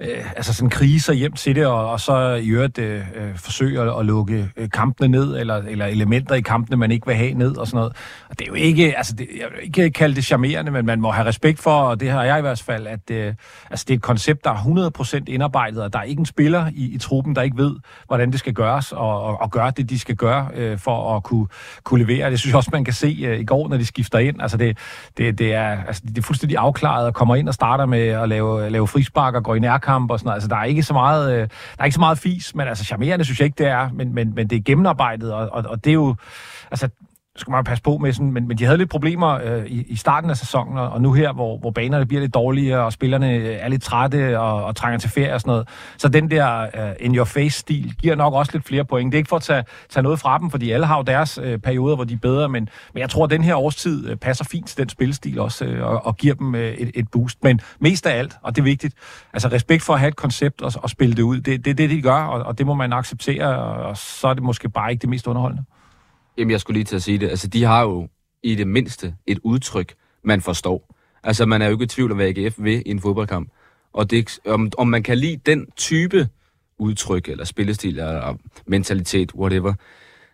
øh, altså sådan kriser hjem til det, og, og så i øvrigt øh, øh forsøge at, at lukke øh, kampene ned, eller, eller elementer i kampene, man ikke vil have ned, og sådan noget. Og det er jo ikke, altså, det, jeg vil ikke kalde det charmerende, men man må have respekt for, og det har jeg i hvert fald, at øh, altså, det er et koncept, der er 100% indarbejdet, og der er ikke en spiller i, i truppen, der ikke ved, hvordan det skal gøres, og, og, og gøre det, de skal gøre, øh, for at kunne, kunne levere. Det synes jeg også, man kan se øh, i går, når de skifter ind. Altså, det, det, det, er, altså, det er fuldstændig afklaret, og kommer ind og starter med at lave, lave frispark og går i nærkamp og sådan noget. Altså, der er ikke så meget, øh, der er ikke så meget fis, men altså, charmerende synes jeg ikke, det er, men, men, men det er gennemarbejdet, og, og, og det er jo, altså, skal man passe på med sådan, men, men de havde lidt problemer øh, i, i starten af sæsonen, og og nu her, hvor, hvor banerne bliver lidt dårligere, og spillerne øh, er lidt trætte og, og trænger til ferie og sådan noget. Så den der øh, in-your-face-stil giver nok også lidt flere point. Det er ikke for at tage, tage noget fra dem, fordi alle har jo deres øh, perioder, hvor de er bedre, men, men jeg tror, at den her årstid øh, passer fint til den spilstil også, øh, og, og giver dem øh, et, et boost. Men mest af alt, og det er vigtigt, altså respekt for at have et koncept og, og spille det ud, det er det, det, de gør, og, og det må man acceptere, og, og så er det måske bare ikke det mest underholdende. Jamen, jeg skulle lige til at sige det. Altså, de har jo i det mindste et udtryk, man forstår. Altså, man er jo ikke i tvivl om, hvad AGF vil i en fodboldkamp. Og det, om, om man kan lide den type udtryk, eller spillestil, eller mentalitet, whatever.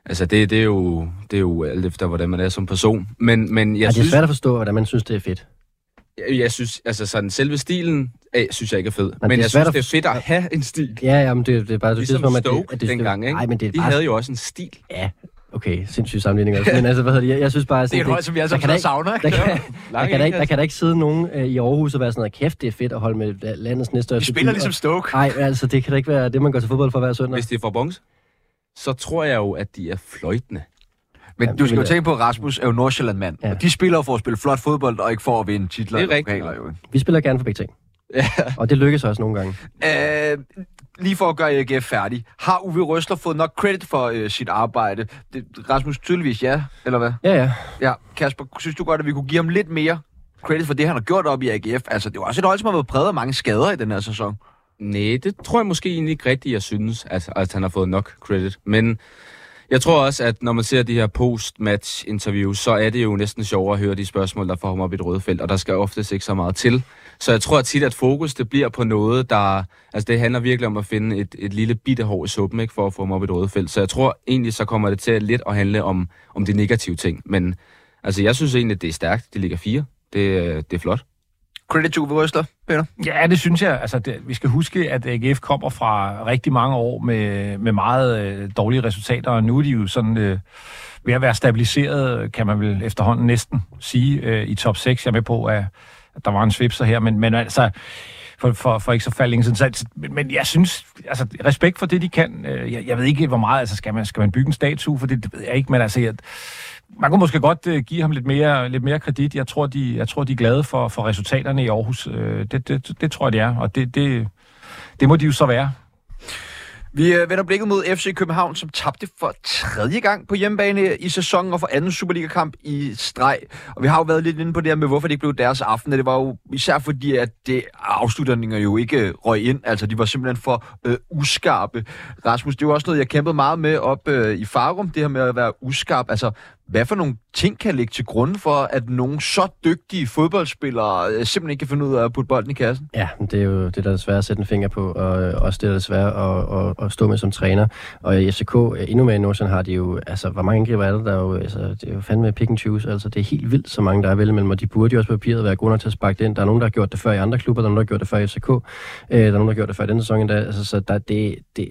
Altså, det, det, er, jo, det er jo alt efter, hvordan man er som person. Men, men jeg Ja, det er synes, svært at forstå, hvordan man synes, det er fedt. jeg, jeg synes, altså sådan, selve stilen, øh, synes jeg ikke er fed. Men, det er jeg synes, at det er fedt at have en stil. Ja, ja, men det, det er bare... Ligesom det er, som om, at Stoke det, at det, dengang, ikke? Nej, men det er De bare... havde jo også en stil. Ja, okay, sindssyg sammenligning også. Men altså, hvad hedder det? Jeg, jeg synes bare... Det er et hold, som vi sammen der savner, der, ikke? kan, der, Lange kan der, ikke, der kan der ikke sidde nogen øh, i Aarhus og være sådan noget, kæft, det er fedt at holde med la- landets næste De spiller ligesom Stoke. Nej, altså, det kan da ikke være det, man går til fodbold for hver søndag. Hvis de er fra Bongs, så tror jeg jo, at de er fløjtende. Men Ja, du skal jo tænke på, at Rasmus er jo Nordsjælland-mand. Ja. Og de spiller for at spille flot fodbold, og ikke for at vinde titler. Det er rigtigt. jo. Vi spiller gerne for begge ting. Ja. Og det lykkes også nogle gange. Øh, lige for at gøre AGF færdig. Har Uwe Røsler fået nok credit for øh, sit arbejde? Det, Rasmus, tydeligvis ja, eller hvad? Ja, ja. Ja, Kasper, synes du godt, at vi kunne give ham lidt mere credit for det, han har gjort op i AGF? Altså, det var også et hold, som har været præget af mange skader i den her sæson. Nej, det tror jeg måske egentlig ikke rigtigt, jeg synes, at, at han har fået nok credit. Men jeg tror også, at når man ser de her post-match-interviews, så er det jo næsten sjovere at høre de spørgsmål, der får ham op i et røde felt, og der skal oftest ikke så meget til. Så jeg tror tit, at fokus det bliver på noget, der... Altså det handler virkelig om at finde et, et lille bitte hår i suppen, ikke, for at få ham op i et røde felt. Så jeg tror egentlig, så kommer det til at lidt at handle om, om de negative ting. Men altså, jeg synes egentlig, at det er stærkt. De ligger fire. Det, øh, det er flot. Credit to Uwe Røsler, Peter. Ja, det synes jeg. Altså, det, vi skal huske, at AGF kommer fra rigtig mange år med, med meget øh, dårlige resultater, og nu er de jo sådan øh, ved at være stabiliseret, kan man vel efterhånden næsten sige, øh, i top 6. Jeg er med på, at, at der var en svipser her, men, men altså, for, for, for ikke så faldt længe siden. Så, men, men jeg synes, altså, respekt for det, de kan. Øh, jeg, jeg ved ikke, hvor meget, altså, skal man, skal man bygge en statue for det, det ved jeg ikke, men altså, jeg, man kunne måske godt øh, give ham lidt mere, lidt mere kredit. Jeg tror, de, jeg tror, de er glade for, for resultaterne i Aarhus. Øh, det, det, det tror jeg, det er, og det, det, det må de jo så være. Vi øh, vender blikket mod FC København, som tabte for tredje gang på hjemmebane i sæsonen og for anden Superliga-kamp i streg. Og vi har jo været lidt inde på det her med, hvorfor det ikke blev deres aften. Og Det var jo især fordi, at det afslutninger jo ikke øh, røg ind. Altså, de var simpelthen for øh, uskarpe. Rasmus, det er jo også noget, jeg kæmpede meget med op øh, i Farum, det her med at være uskarp. Altså, hvad for nogle ting kan ligge til grund for, at nogle så dygtige fodboldspillere øh, simpelthen ikke kan finde ud af at putte bolden i kassen? Ja, det er jo det, der er svært at sætte en finger på, og også det, der er svært at, at, at stå med som træner. Og i FCK, øh, endnu mere i Nordsjælland, har de jo, altså, hvor mange angriber er der, der er jo, altså, det er jo fandme pick and choose, altså, det er helt vildt, så mange der er vel imellem, og de burde jo også på papiret være gode nok til at sparke det ind. Der er nogen, der har gjort det før i andre klubber, der er nogen, der har gjort det før i FCK, øh, der er nogen, der har gjort det før i denne sæson endda, altså, så der, det, det,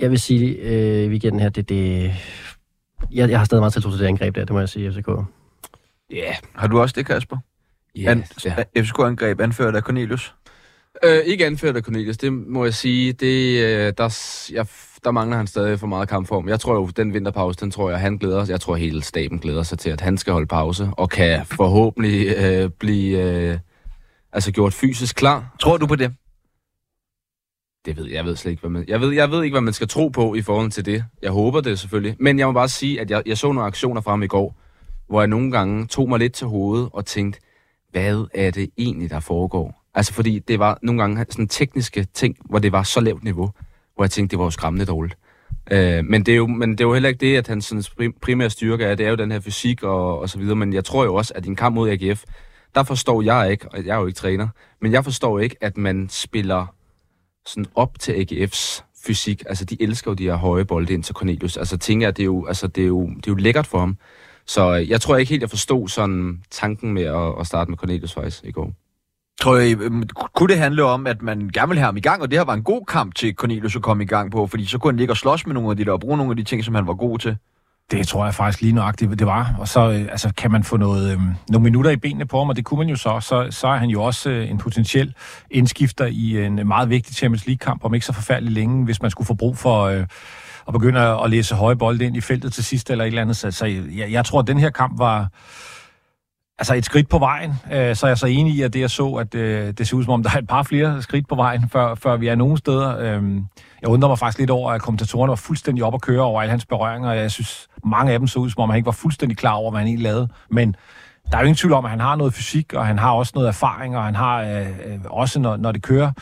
jeg vil sige, øh, weekenden her, det, det, jeg, jeg har stadig meget tiltro til det angreb der, det må jeg sige, FCK. Ja, yeah. Har du også det, Kasper? yeah, An- ja. FCK-angreb anført af Cornelius? Øh, ikke anført af Cornelius, det må jeg sige. Det, øh, der, jeg, der mangler han stadig for meget kampform. Jeg tror jo, den vinterpause, den tror jeg, han glæder sig. Jeg tror, hele staben glæder sig til, at han skal holde pause, og kan forhåbentlig øh, blive øh, altså gjort fysisk klar. Tror du på det? Det ved jeg, ved slet ikke, hvad man, jeg ved, jeg ved ikke, hvad man skal tro på i forhold til det. Jeg håber det selvfølgelig. Men jeg må bare sige, at jeg, jeg så nogle aktioner frem i går, hvor jeg nogle gange tog mig lidt til hovedet og tænkte, hvad er det egentlig, der foregår? Altså fordi det var nogle gange sådan tekniske ting, hvor det var så lavt niveau, hvor jeg tænkte, det var jo skræmmende dårligt. Øh, men, det er jo, men det er jo heller ikke det, at hans sådan, primære styrke er. Det er jo den her fysik og, og så videre. Men jeg tror jo også, at i en kamp mod AGF, der forstår jeg ikke, og jeg er jo ikke træner, men jeg forstår ikke, at man spiller sådan op til AGF's fysik. Altså, de elsker jo de her høje bolde ind til Cornelius. Altså, tænker jeg, det er jo, altså, det er jo, det er jo lækkert for ham. Så øh, jeg tror ikke helt, jeg forstod sådan tanken med at, at starte med Cornelius faktisk i går. Tror jeg, øhm, kunne det handle om, at man gerne vil have ham i gang, og det her var en god kamp til Cornelius at komme i gang på, fordi så kunne han ligge og slås med nogle af de der, og bruge nogle af de ting, som han var god til. Det tror jeg faktisk lige nøjagtigt, det var. Og så øh, altså, kan man få noget, øh, nogle minutter i benene på ham, og det kunne man jo så. Så, så er han jo også øh, en potentiel indskifter i en meget vigtig Champions League-kamp, om ikke så forfærdelig længe, hvis man skulle få brug for øh, at begynde at læse høje bolde ind i feltet til sidst eller et eller andet. Så, så jeg, jeg tror, at den her kamp var altså et skridt på vejen. Øh, så er jeg så enig i, at det jeg så, at øh, det ser ud som om, der er et par flere skridt på vejen, før, før vi er nogen steder. Øh, jeg undrer mig faktisk lidt over, at kommentatorerne var fuldstændig op at køre over alle hans berøringer. Jeg synes, mange af dem så ud, som om han ikke var fuldstændig klar over, hvad han egentlig lavede. Men der er jo ingen tvivl om, at han har noget fysik, og han har også noget erfaring, og han har øh, øh, også, når, når det kører,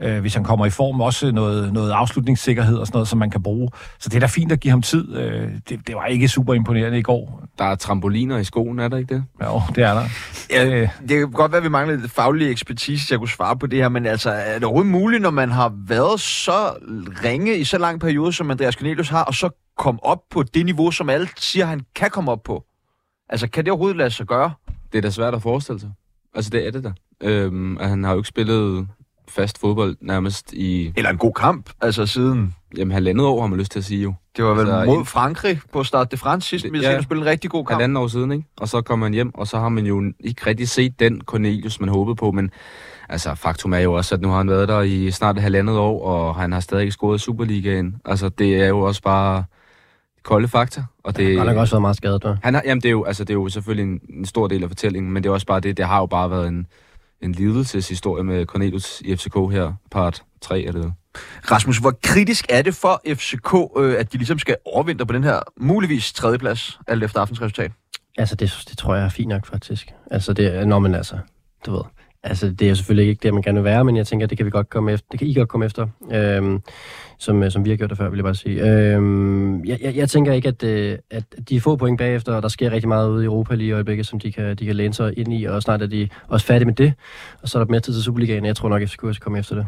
øh, hvis han kommer i form, også noget, noget afslutningssikkerhed og sådan noget, som man kan bruge. Så det er da fint at give ham tid. Øh, det, det var ikke super imponerende i går. Der er trampoliner i skoen, er der ikke det? Jo, det er der. Ja, Øh, det kan godt være, at vi mangler lidt faglig ekspertise, til at kunne svare på det her, men altså, er det overhovedet muligt, når man har været så ringe i så lang periode, som Andreas Cornelius har, og så komme op på det niveau, som alle siger, han kan komme op på? Altså, kan det overhovedet lade sig gøre? Det er da svært at forestille sig. Altså, det er det da. Øhm, at han har jo ikke spillet fast fodbold nærmest i Eller en god kamp, altså siden... jamen, halvandet år, har man lyst til at sige jo. Det var vel Altså, mod en- Frankrig på Start de France sidst, Det- vi ja. ja. spille en rigtig god kamp. Halvanden år siden, ikke? Og så kommer han hjem, og så har man jo ikke rigtig set den Cornelius, man håbede på, men altså, faktum er jo også, at nu har han været der i snart et halvandet år, og han har stadig ikke scoret Superligaen. Altså, det er jo også bare kolde fakta, og det... Han har nok også været meget skadet, der. Han har, jamen, det er, jo, altså, det er jo selvfølgelig en, en stor del af fortællingen, men det er også bare det, det har jo bare været en, en lidelseshistorie med Cornelius i FCK her, part 3 er det vel. Rasmus, hvor kritisk er det for FCK, øh, at de ligesom skal overvintre på den her muligvis tredjeplads, alt efter aftens resultat? Altså, det, det tror jeg er fint nok, faktisk. Altså, det er, når man altså, du ved. Altså, det er jo selvfølgelig ikke det, man gerne vil være, men jeg tænker, det kan vi godt komme efter. Det kan I godt komme efter, øhm, som, øh, som vi har gjort det før, vil jeg bare sige. Øhm, jeg, jeg, jeg, tænker ikke, at, øh, at de er få point bagefter, og der sker rigtig meget ude i Europa lige i øjeblikket, som de kan, de kan læne sig ind i, og snart er de også færdige med det. Og så er der mere tid til Superligaen, jeg tror nok, at FCK skal komme efter det.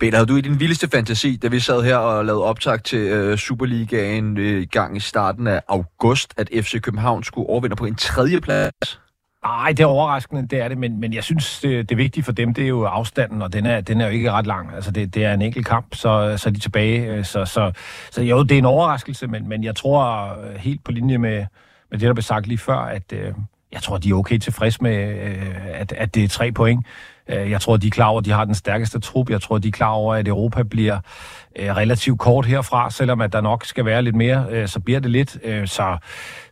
Peter, havde du i din vildeste fantasi, da vi sad her og lavede optag til øh, Superligaen øh, i gang i starten af august, at FC København skulle overvinde på en tredje plads? Nej, det er overraskende, det er det, men, men jeg synes, det, det vigtige for dem, det er jo afstanden, og den er, den er jo ikke ret lang. Altså, det, det er en enkelt kamp, så, så er de tilbage. Øh, så, så, så jo, det er en overraskelse, men, men jeg tror øh, helt på linje med, med det, der blev sagt lige før, at øh, jeg tror, de er okay tilfreds med, øh, at, at det er tre point. Øh, jeg tror, de er klar over, at de har den stærkeste trup. Jeg tror, de er klar over, at Europa bliver øh, relativt kort herfra, selvom at der nok skal være lidt mere, øh, så bliver det lidt. Så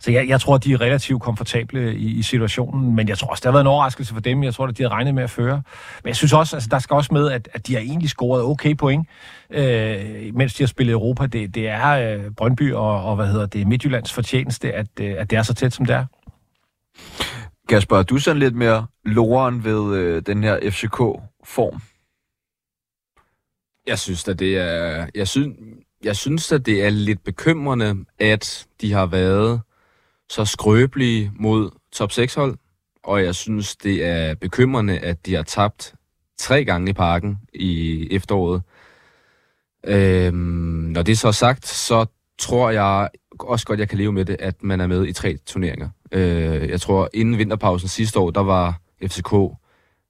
så jeg, jeg tror, de er relativt komfortable i, i situationen, men jeg tror også, det har været en overraskelse for dem. Jeg tror, at de har regnet med at føre. Men jeg synes også, altså, der skal også med, at, at de har egentlig scoret okay point, øh, mens de har spillet Europa. Det, det er øh, Brøndby og, og, hvad hedder det, Midtjyllands fortjeneste, at, øh, at det er så tæt, som det er. Kasper, er du sådan lidt mere loren ved øh, den her FCK-form? Jeg synes, at det er, jeg synes, jeg synes, at det er lidt bekymrende, at de har været så skrøbelige mod top 6 hold, og jeg synes, det er bekymrende, at de har tabt tre gange i parken i efteråret. Øhm, når det så er sagt, så tror jeg også godt, jeg kan leve med det, at man er med i tre turneringer. Øh, jeg tror, inden vinterpausen sidste år, der var FCK,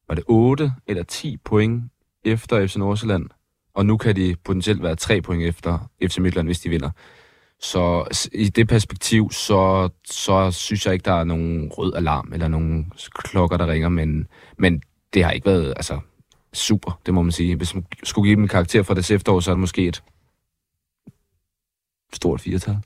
var det 8 eller 10 point efter FC Nordsjælland, og nu kan de potentielt være 3 point efter FC Midtjylland, hvis de vinder. Så i det perspektiv, så, så synes jeg ikke, der er nogen rød alarm eller nogen klokker, der ringer, men, men det har ikke været altså, super, det må man sige. Hvis man skulle give dem en karakter for det efterår, så er det måske et stort firetal.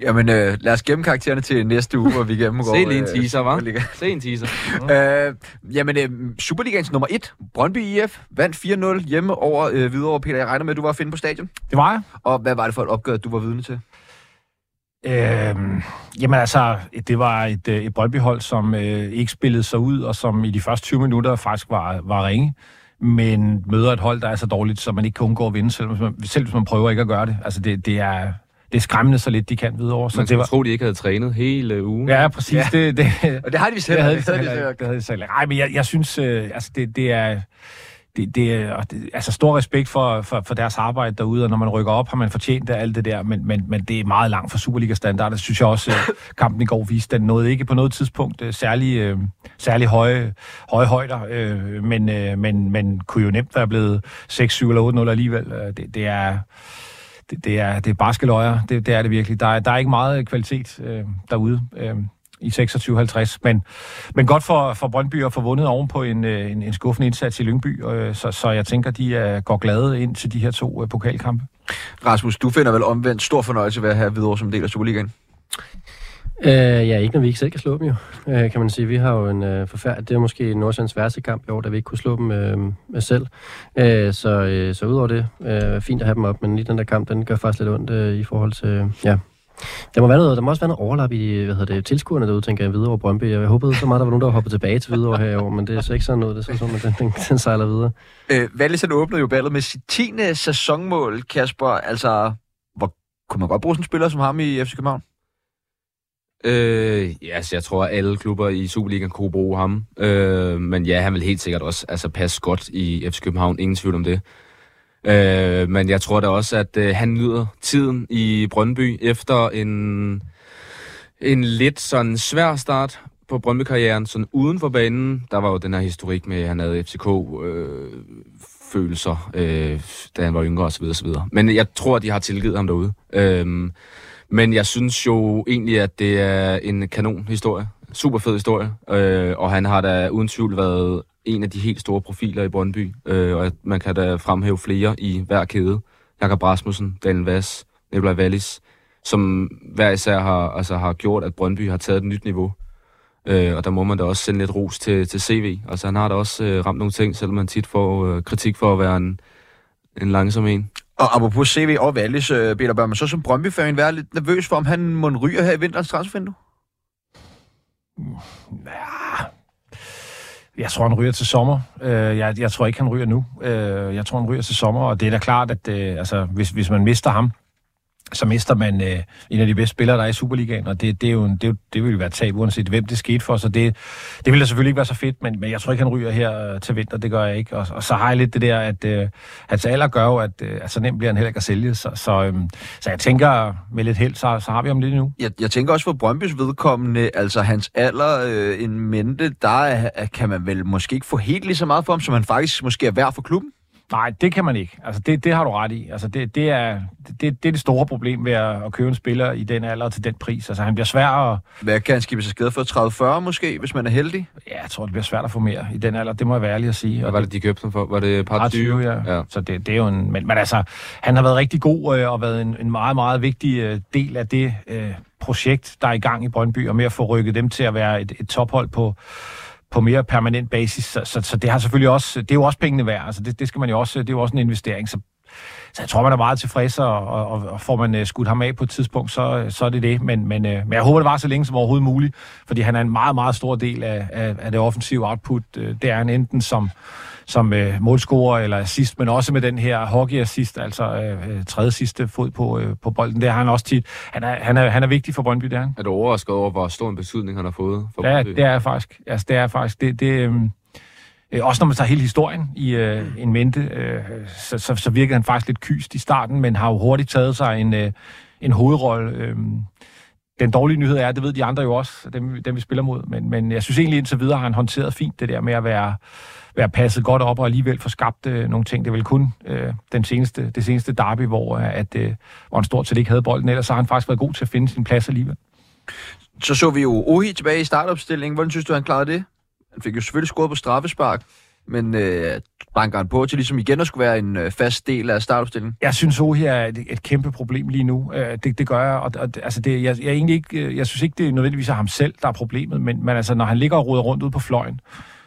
Jamen, øh, lad os gemme karaktererne til næste uge, hvor vi gennemgår... <laughs> Se lige en øh, teaser, hva'? Superliga. Se en teaser. <laughs> Øh, jamen, øh, Superligaens nummer 1, Brøndby IF, vandt 4-0 hjemme over øh, Hvidovre. Peter, jeg regner med, at du var at finde på stadion. Det var jeg. Og hvad var det for et opgør, du var vidne til? Øhm, jamen altså, det var et, øh, et Brøndby-hold, som øh, ikke spillede sig ud, og som i de første 20 minutter faktisk var, var ringe, men møder et hold, der er så dårligt, så man ikke kan undgå at vinde, selv hvis man, selv hvis man prøver ikke at gøre det. Altså, det, det, er, det er skræmmende så lidt, de kan videre over. Så Man det skulle var, tro, de ikke havde trænet hele ugen. ja, præcis. Ja. Det, det, Og det har de vist heller ikke. Det havde de heller så ikke. Det havde de så heller ikke. Ej, men jeg, jeg synes, øh, altså, det, det er... Det, det, er- og det, altså stor respekt for, for, for deres arbejde derude, og når man rykker op, har man fortjent det, alt det der, men, men, men det er meget langt fra Superliga-standard. Det synes jeg også, øh, kampen i går viste. Den nåede ikke på noget tidspunkt øh, særlig, øh, særlig høje, høje højder, øh, men, øh, men, men kunne jo nemt være blevet 6, 7 eller 8-0 alligevel. Det, det er... Det, det er, det er barske løjer. Det, det er det virkelig. Der er, der er ikke meget øh, kvalitet øh, derude. Øh, i 26-50. Men, men godt for, for Brøndby at få vundet oven på en, øh, en, en skuffende indsats i Lyngby, øh, så, så jeg tænker, de er, går glade ind til de her to øh, pokalkampe. Rasmus, du finder vel omvendt stor fornøjelse ved at have Hvidovre som en del af Superligaen? Øh, ja, ikke når vi ikke selv kan slå dem jo, øh, kan man sige. Vi har jo en øh, forfærdelig, det er måske Nordsjællands værste kamp i år, da vi ikke kunne slå dem øh, med selv. Øh, så, øh, så udover det, øh, fint at have dem op, men lige den der kamp, den gør faktisk lidt ondt øh, i forhold til, øh, ja, Der må, være noget, der må også være noget overlap i hvad hedder det, tilskuerne derude, tænker jeg, videre over Brøndby. Jeg håbede så meget, der var nogen, der hoppede tilbage til videre her i år, men det er så ikke sådan noget. Det er så sådan, at den, den, den sejler videre. Øh, Wallis åbnede jo ballet med sit 10. sæsonmål, Kasper. Altså, hvor kunne man godt bruge sådan en spiller som ham i FC København? Øh, ja, altså, jeg tror, at alle klubber i Superligaen kunne bruge ham. Øh, men ja, han vil helt sikkert også altså, passe godt i FC København. Ingen tvivl om det. Øh, men jeg tror da også, at øh, han nyder tiden i Brøndby efter en, en lidt sådan svær start på Brøndby-karrieren, sådan uden for banen. Der var jo den her historik med, at han havde FCK-følelser, øh, øh, da han var yngre osv. osv. Men jeg tror, at de har tilgivet ham derude. Øh, men jeg synes jo egentlig, at det er en kanon historie. Super fed historie. Øh, og han har da uden tvivl været en af de helt store profiler i Brøndby. Øh, og man kan da fremhæve flere i hver kæde. Jakob Rasmussen, Daniel Vass, Nikolaj Wallis, som hver især har, altså, har gjort, at Brøndby har taget et nyt niveau. Øh, og der må man da også sende lidt ros til, til CV. Altså han har da også øh, ramt nogle ting, selvom man tit får øh, kritik for at være en, en langsom en. Og apropos CV og Wallis, øh, Peter, bør man så som Brøndby-fan være lidt nervøs for, om han må ryge her i vinterens transfervindue? Mm, ja, jeg tror, han ryger til sommer. Øh, jeg, jeg tror ikke, han ryger nu. Øh, jeg tror, han ryger til sommer, og det er da klart, at øh, altså, hvis, hvis man mister ham, så mister man øh, en af de bedste spillere, der er i Superligaen, og det, det, er jo en, det, det vil jo være tab, uanset hvem det skete for, så det, det ville da selvfølgelig ikke være så fedt, men, men jeg tror ikke, han ryger her øh, til vinter, det gør jeg ikke. Og, og så har jeg lidt det der, at øh, hans alder gør jo, at, øh, at så nemt bliver han heller ikke at sælge, så, så, øh, så jeg tænker, med lidt held, så, så har vi ham lidt nu. Jeg, jeg tænker også for Brøndbys vedkommende, altså hans alder øh, en mente, der er, kan man vel måske ikke få helt lige så meget for ham, som han faktisk måske er værd for klubben? Nej, det kan man ikke. Altså, det, det har du ret i. Altså, det, det, er, det, det er det store problem ved at, at købe en spiller i den alder til den pris. Altså, han bliver svær at... Hvad kan han skifte sig skade for? 30-40 måske, hvis man er heldig? Ja, jeg tror, det bliver svært at få mere i den alder. Det må jeg være ærlig at sige. Hvad var det, de købte ham for? Var det par 20? ja. ja. Så det, det er jo en... Men, men altså, han har været rigtig god øh, og været en, en meget, meget vigtig øh, del af det øh, projekt, der er i gang i Brøndby, og med at få rykket dem til at være et, et tophold på på mere permanent basis. Så, så, så det har selvfølgelig også, det er jo også pengene værd. Altså det, det skal man jo også, det er jo også en investering. Så, så jeg tror, man er meget tilfreds, og, og, og får man uh, skudt ham af på et tidspunkt, så, så er det det. Men, men, uh, men jeg håber, det var så længe som overhovedet muligt, fordi han er en meget, meget stor del af, af, af det offensive output. Det er han enten som, som øh, målscorer eller assist, men også med den her hockey-assist, altså øh, tredje sidste fod på, øh, på bolden. Det har han også tit. Han er, han er, han er vigtig for Brøndby, det er han. Er du overrasket over, hvor stor en betydning han har fået for ja, Brøndby? det er faktisk. Altså, det er faktisk. Det, det, øh, også når man tager hele historien i øh, en mente, øh, så, så, så virker han faktisk lidt kyst i starten, men har jo hurtigt taget sig en, øh, en hovedrolle. Øh, den dårlige nyhed er, det ved de andre jo også, dem, dem vi spiller mod, men, men jeg synes egentlig indtil videre har han håndteret fint det der med at være være passet godt op og alligevel få skabt øh, nogle ting. Det er vel kun øh, den seneste, det seneste derby, hvor, øh, at, øh, hvor han stort set ikke havde bolden, ellers har han faktisk været god til at finde sin plads alligevel. Så så vi jo Ohi tilbage i startopstillingen. Hvordan synes du, han klarede det? Han fik jo selvfølgelig scoret på straffespark, men øh, banker han på til ligesom igen at skulle være en øh, fast del af startopstillingen? Jeg synes, Ohi er et, et kæmpe problem lige nu. Øh, det, det gør jeg, og, og altså det, jeg, jeg, egentlig ikke, øh, jeg synes ikke, det er nødvendigvis er ham selv, der er problemet, men, men altså, når han ligger og roder rundt ud på fløjen,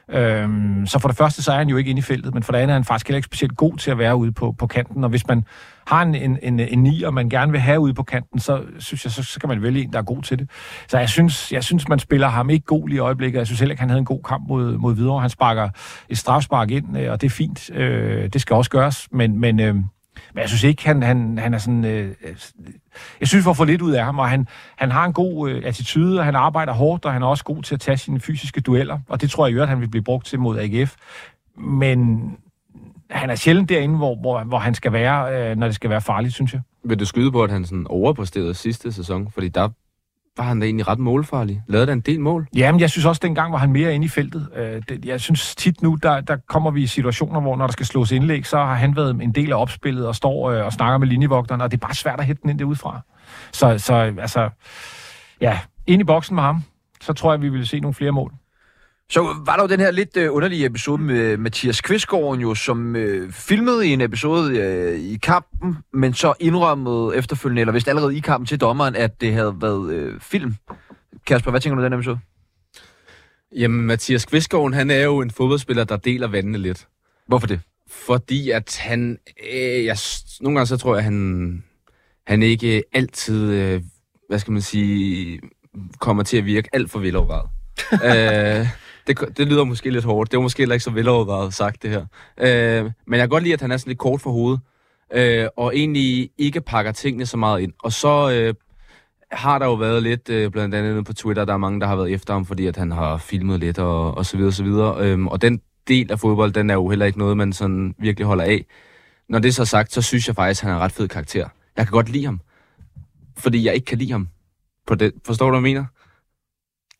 Øhm, så for det første, så er han jo ikke inde i feltet, men for det andet er han faktisk heller ikke specielt god til at være ude på, på kanten. Og hvis man har en, en, en, en nier, man gerne vil have ude på kanten, så synes jeg, så, så kan man vælge en, der er god til det. Så jeg synes, jeg synes man spiller ham ikke god lige i øjeblikket. Jeg synes heller ikke, han havde en god kamp mod, mod Hvidovre. Han sparker et strafspark ind, øh, og det er fint. Øh, det skal også gøres, men, men øh, men jeg synes ikke, han, han, han er sådan... Øh, øh, jeg synes, vi får for lidt ud af ham, og han, han har en god øh, attitude, og han arbejder hårdt, og han er også god til at tage sine fysiske dueller, og det tror jeg at han vil blive brugt til mod AGF. Men han er sjældent derinde, hvor, hvor, hvor han skal være, øh, når det skal være farligt, synes jeg. Vil du skyde på, at han sådan overpræsterede sidste sæson? Fordi der var han da egentlig ret målfarlig. Lavede der en del mål? Jamen, jeg synes også, dengang var han mere inde i feltet. Øh, jeg synes tit nu, der, der kommer vi i situationer, hvor når der skal slås indlæg, så har han været en del af opspillet og står øh, og snakker med linjevogteren, og det er bare svært at hætte den ind derudfra. Så, så altså, ja, ind i boksen med ham, så tror jeg, vi vil se nogle flere mål. Så var der jo den her lidt øh, underlige episode med Mathias Kvistgården jo, som øh, filmede i en episode øh, i kampen, men så indrømmede efterfølgende, eller vist allerede i kampen til dommeren, at det havde været øh, film. Kasper, hvad tænker du om den episode? Jamen, Mathias Kvistgården, han er jo en fodboldspiller, der deler vandene lidt. Hvorfor det? Fordi at han... Øh, jeg, nogle gange så tror jeg, han, han ikke altid... Øh, hvad skal man sige, kommer til at virke alt for velovervejet. <laughs> øh, det, det lyder måske lidt hårdt. Det var måske heller ikke så velovervejet sagt, det her. Øh, men jeg kan godt lide, at han er sådan lidt kort for hovedet, øh, og egentlig ikke pakker tingene så meget ind. Og så øh, har der jo været lidt, øh, blandt andet på Twitter, der er mange, der har været efter ham, fordi at han har filmet lidt og, og så videre og så videre. Øh, og den del af fodbold, den er jo heller ikke noget, man sådan virkelig holder af. Når det er så sagt, så synes jeg faktisk, at han er en ret fed karakter. Jeg kan godt lide ham, fordi jeg ikke kan lide ham. På det. Forstår du, hvad jeg mener?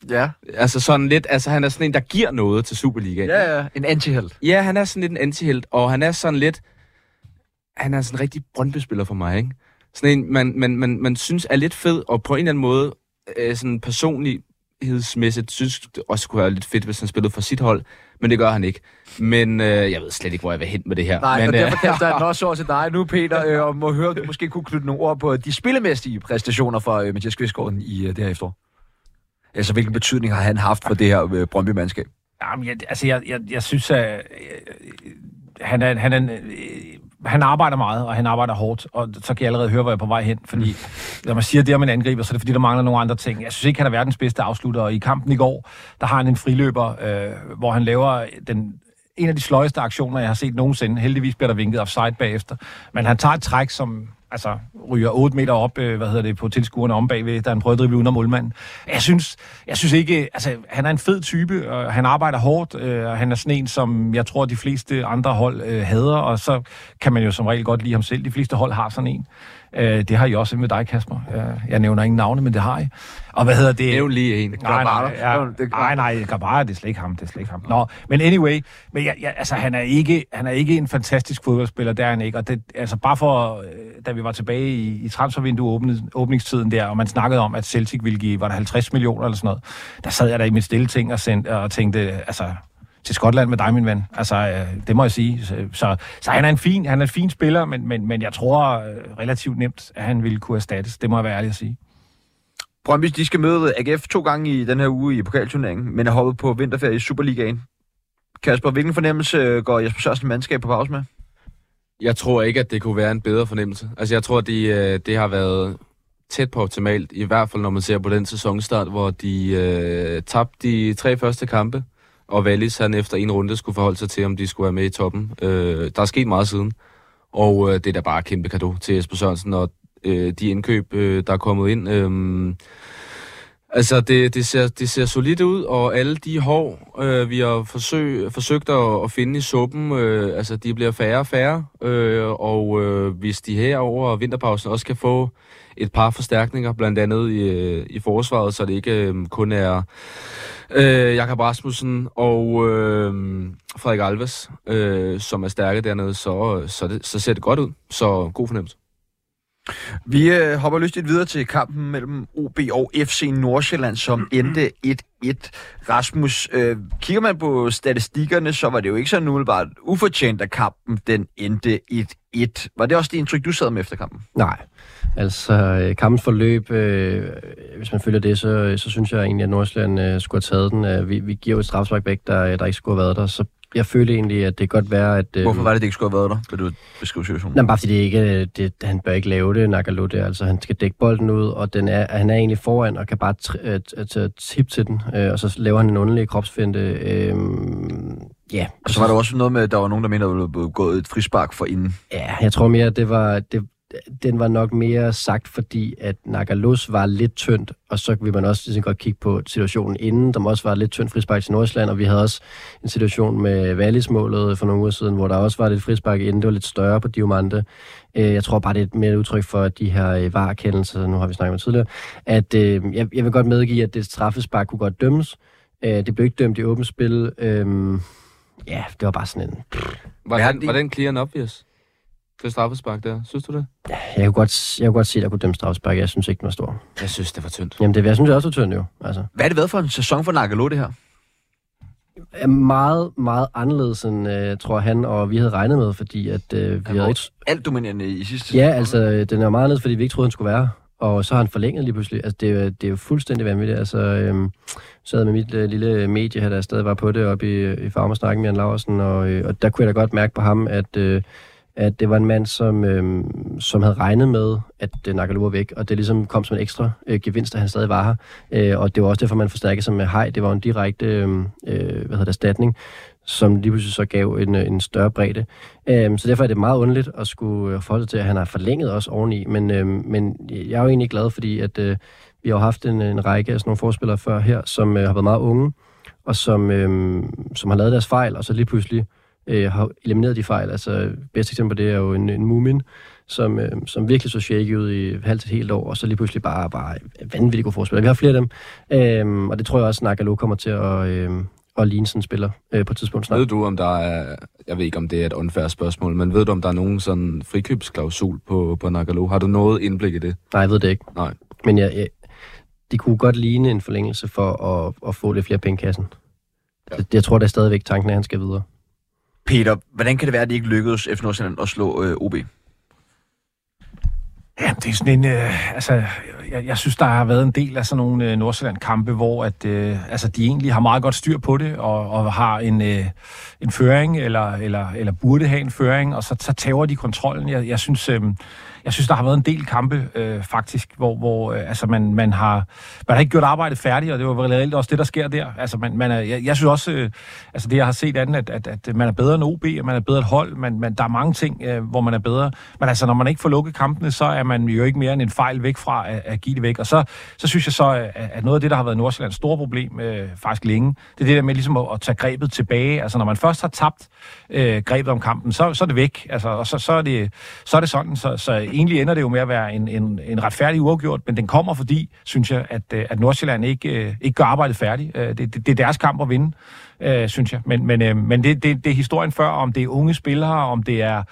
Ja. Altså sådan lidt, altså han er sådan en, der giver noget til Superligaen. Ja, ja. En antihelt. Ja, han er sådan lidt en antihelt, og han er sådan lidt... Han er sådan en rigtig brøndbespiller for mig, ikke? Sådan en, man, man, man, man synes er lidt fed, og på en eller anden måde, øh, sådan personlighedsmæssigt, synes det også kunne være lidt fedt, hvis han spillede for sit hold, men det gør han ikke. Men øh, jeg ved slet ikke, hvor jeg vil hen med det her. Nej, men, og derfor øh, kaster jeg den <laughs> også over til dig nu, Peter, øh, og må høre, om du måske kunne knytte nogle ord på de spillemæssige præstationer fra øh, Mathias Kvistgaard i øh, det her efterår. Altså, hvilken betydning har han haft for det her øh, Brøndby-mandskab? Jamen, jeg, altså, jeg, jeg, jeg synes, at øh, han, er, han, er, øh, han arbejder meget, og han arbejder hårdt, og så kan jeg allerede høre, hvor jeg er på vej hen, fordi når man siger det om en angriber, så er det fordi, der mangler nogle andre ting. Jeg synes ikke, han er verdens bedste afslutter, og i kampen i går, der har han en friløber, øh, hvor han laver den en af de sløjeste aktioner, jeg har set nogensinde. Heldigvis bliver der vinket offside bagefter. Men han tager et træk, som altså, ryger 8 meter op, øh, hvad hedder det, på tilskuerne om bagved, da han prøver at drible under målmanden. Jeg synes, jeg synes ikke, altså, han er en fed type, og han arbejder hårdt, øh, og han er sådan en, som jeg tror, de fleste andre hold øh, hader, og så kan man jo som regel godt lide ham selv. De fleste hold har sådan en. Øh, det har I også med dig, Kasper. Jeg, jeg nævner ingen navne, men det har I. Og hvad hedder det? Nævn lige en. Nej, nej, ja, Det nej, nej, Grabara, det er slet ikke ham, det er slet ikke ham. Nå, men anyway, men jeg, jeg, altså, han, er ikke, han er ikke en fantastisk fodboldspiller, det er han ikke. Og det, altså, bare for, øh, da vi var tilbage i, i transfervinduet åbnet, åbningstiden der, og man snakkede om, at Celtic ville give, var der 50 millioner eller sådan noget, der sad jeg der i mit stille ting og, sendte, og tænkte, altså, til Skotland med dig, min ven. Altså, øh, det må jeg sige. Så, så, så han er en fin, han er en fin spiller, men, men, men jeg tror øh, relativt nemt, at han ville kunne erstattes. Det må jeg være ærlig at sige. Brøndby, de skal møde AGF to gange i den her uge i pokalturneringen, men er hoppet på vinterferie i Superligaen. Kasper, hvilken fornemmelse øh, går Jesper Sørensen mandskab på pause med? Jeg tror ikke, at det kunne være en bedre fornemmelse. Altså, jeg tror, at de, øh, det har været tæt på optimalt, i hvert fald når man ser på den sæsonstart, hvor de øh, tabte de tre første kampe, og Wallis han efter en runde skulle forholde sig til, om de skulle være med i toppen. Øh, der er sket meget siden, og øh, det er da bare et kæmpe kado til Jesper Sørensen, og øh, de indkøb, øh, der er kommet ind. Øh, altså, det, det, ser, det ser solidt ud, og alle de hår, øh, vi har forsøg, forsøgt at, at finde i suppen, øh, altså, de bliver færre og færre, øh, og øh, hvis de her over vinterpausen også kan få et par forstærkninger, blandt andet i, øh, i forsvaret, så det ikke øh, kun er øh, Jakob Rasmussen og øh, Frederik Alves, øh, som er stærke dernede, så, så, det, så ser det godt ud. Så god fornemmelse. Vi øh, hopper lystigt videre til kampen mellem OB og FC Nordsjælland, som endte 1-1. Rasmus, øh, kigger man på statistikkerne, så var det jo ikke sådan umiddelbart ufortjent, at kampen den endte 1-1. Var det også det indtryk, du sad med efter kampen? Nej. Altså, øh, kampens forløb, øh, hvis man følger det, så, så synes jeg egentlig, at Nordsjælland øh, skulle have taget den. Øh, vi, vi giver jo et strafspark væk, der, der ikke skulle have været der, så jeg følte egentlig, at det godt være, at... Øh, Hvorfor var det, det ikke skulle have været der? Vil du beskrive situationen? Jamen, bare fordi det ikke, det, han bør ikke lave det, det. Altså, han skal dække bolden ud, og den er, han er egentlig foran, og kan bare tage tip til den, øh, og så laver han en underlig kropsfinte. Øh, ja. Og så var der også noget med, at der var nogen, der mener, at der blev gået et frispark for inden. Ja, jeg tror mere, at det var, det, den var nok mere sagt, fordi at Nagalos var lidt tyndt, og så vil man også ligesom godt kigge på situationen inden, der også var lidt tyndt frispark til Nordsjælland, og vi havde også en situation med Wallis-målet for nogle uger siden, hvor der også var lidt frispark inden, det var lidt større på Diomande. Øh, Jeg tror bare, det er et mere et udtryk for de her øh, varekendelser, nu har vi snakket om tidligere, at øh, jeg, jeg vil godt medgive, at det straffespark kunne godt dømmes. Det blev ikke dømt i åbent spil. Øh, Ja, det var bare sådan en... Var den clear and obvious? Det straffespark der. Synes du det? Jeg kunne godt, jeg kunne godt se, at der kunne dømme straffespark. Jeg synes ikke, den var stor. Jeg synes, det var tyndt. Jamen, det jeg synes jeg også var tynd jo. Altså. Hvad er det været for en sæson for Nagalo, det her? er meget, meget anderledes, end øh, tror jeg, han og vi havde regnet med, fordi at øh, vi Han havde ikke... alt dominerende i sidste sæson. Ja, altså, øh, den er meget anderledes, fordi vi ikke troede, han skulle være. Og så har han forlænget lige pludselig. Altså, det, er, det er jo fuldstændig vanvittigt. Altså, øhm, sad med mit øh, lille medie her, der stadig var på det, oppe i, i Farmersnakken med Jan Laversen, og, øh, og der kunne jeg da godt mærke på ham, at, øh, at det var en mand, som, øh, som havde regnet med, at øh, Nagalo var væk, og det ligesom kom som en ekstra øh, gevinst, at han stadig var her. Øh, og det var også derfor, man forstærkede sig med hej. Det var en direkte øhm, øh, hvad hedder det, erstatning, som lige pludselig så gav en, øh, en større bredde. Øh, så derfor er det meget underligt at skulle øh, forholde sig til, at han har forlænget os oveni. Men, øh, men jeg er jo egentlig glad, fordi at, øh, vi har jo haft en, en række af sådan nogle forspillere før her, som øh, har været meget unge, og som, øh, som har lavet deres fejl, og så lige pludselig øh, har elimineret de fejl. Altså, bedste eksempel på det er jo en, en Mumin, som, øh, som virkelig så shaky ud i halvt til et helt år, og så lige pludselig bare, bare vanvittigt gode forspillere. Vi har flere af dem, øh, og det tror jeg også, at Nagalo kommer til at, øh, at ligne sådan en spiller øh, på et tidspunkt snart. Ved du, om der er, jeg ved ikke, om det er et unfair spørgsmål, men ved du, om der er nogen sådan frikøbsklausul på, på Nagalo? Har du noget indblik i det? Nej, jeg ved det ikke. Nej. Men jeg, jeg, det kunne godt ligne en forlængelse for at, at få lidt flere penge i kassen. Ja. Det, jeg tror, det er stadigvæk tanken, at han skal videre. Peter, hvordan kan det være, at det ikke lykkedes FC Nordsjælland at slå øh, OB? Ja, det er sådan en... Øh, altså, jeg, jeg synes, der har været en del af sådan nogle øh, Nordsjælland-kampe, hvor at, øh, altså, de egentlig har meget godt styr på det, og, og har en, øh, en føring, eller, eller, eller burde have en føring, og så, så tager de kontrollen. Jeg, jeg synes... Øh, jeg synes, der har været en del kampe, øh, faktisk, hvor, hvor øh, altså man, man, har, man har ikke gjort arbejdet færdigt, og det var reelt også det, der sker der. Altså, man, man er, jeg, jeg synes også, øh, altså det, jeg har set andet, at, at, at man er bedre end OB, og man er bedre et hold, man, man, der er mange ting, øh, hvor man er bedre. Men altså, når man ikke får lukket kampene, så er man jo ikke mere end en fejl væk fra at, at give det væk. Og så, så synes jeg så, øh, at noget af det, der har været Nordsjællands store problem, øh, faktisk længe, det er det der med ligesom at, at tage grebet tilbage. Altså, når man først har tabt øh, grebet om kampen, så, så er det væk. Altså, og så, så, er det, så er det sådan. Så, så egentlig ender det jo med at være en, en, en retfærdig uafgjort, men den kommer fordi, synes jeg, at, øh, at Nordsjælland ikke, øh, ikke gør arbejdet færdigt. Øh, det, det, det er deres kamp at vinde, synes jeg. Men, men, men det, det, det er historien før, om det er unge spillere, om det er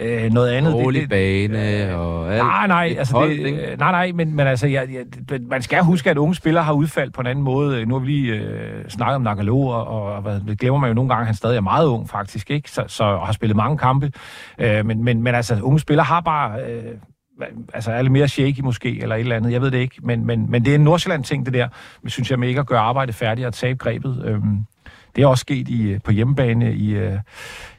øh, noget andet. Rolig bane øh, og alt. Nej, nej, altså hold, det, ikke? nej, nej, men, men altså, jeg, jeg, man skal huske, at unge spillere har udfaldt på en anden måde. Nu har vi lige øh, snakket om Nagalo, og, og hvad, det glemmer man jo nogle gange, at han stadig er meget ung, faktisk, ikke? Så, så og har spillet mange kampe. Øh, men, men, men altså, unge spillere har bare... Øh, altså er lidt mere shaky måske, eller et eller andet, jeg ved det ikke, men, men, men det er en Nordsjælland-ting, det der, men synes jeg med ikke at gøre arbejdet færdigt og tabe grebet. Øhm, det er også sket i, på hjemmebane i, øh,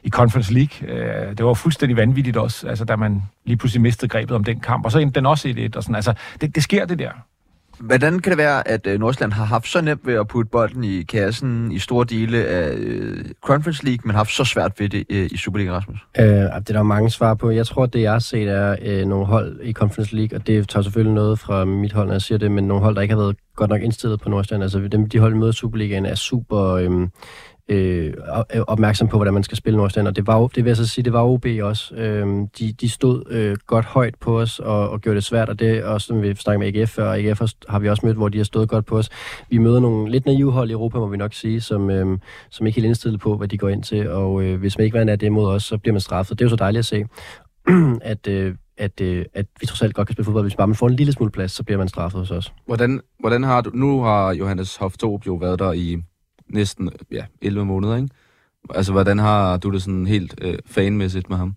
i Conference League. Øh, det var fuldstændig vanvittigt også, altså, da man lige pludselig mistede grebet om den kamp, og så endte den også i et og sådan. Altså, det, det sker det der. Hvordan kan det være, at øh, Nordsjælland har haft så nemt ved at putte bolden i kassen i store dele af øh, Conference League, men har haft så svært ved det øh, i Superliga, Rasmus? Øh, det er der mange svar på. Jeg tror, at det jeg har set er øh, nogle hold i Conference League, og det tager selvfølgelig noget fra mit hold, når jeg siger det, men nogle hold, der ikke har været godt nok indstillet på Nordsjælland. Altså dem, de hold, der møder Superligaen, er super... Øhm, øh, øh, opmærksom på, hvordan man skal spille Nordsjælland, og det var det vil jeg så sige, det var OB også. Øh, de, de stod øh, godt højt på os og, og gjorde det svært, og det også, som vi snakker med AGF før, og AGF har vi også mødt, hvor de har stået godt på os. Vi møder nogle lidt naive hold i Europa, må vi nok sige, som, øh, som ikke helt indstillet på, hvad de går ind til, og øh, hvis man ikke var det mod os, så bliver man straffet. Det er jo så dejligt at se, <clears throat> at, øh, at, øh, at vi trods alt godt kan spille fodbold. Hvis bare man får en lille smule plads, så bliver man straffet hos os. Hvordan, hvordan har du... Nu har Johannes Hoftob jo været der i næsten ja, 11 måneder, ikke? Altså, hvordan har du det sådan helt øh, fanmæssigt med ham?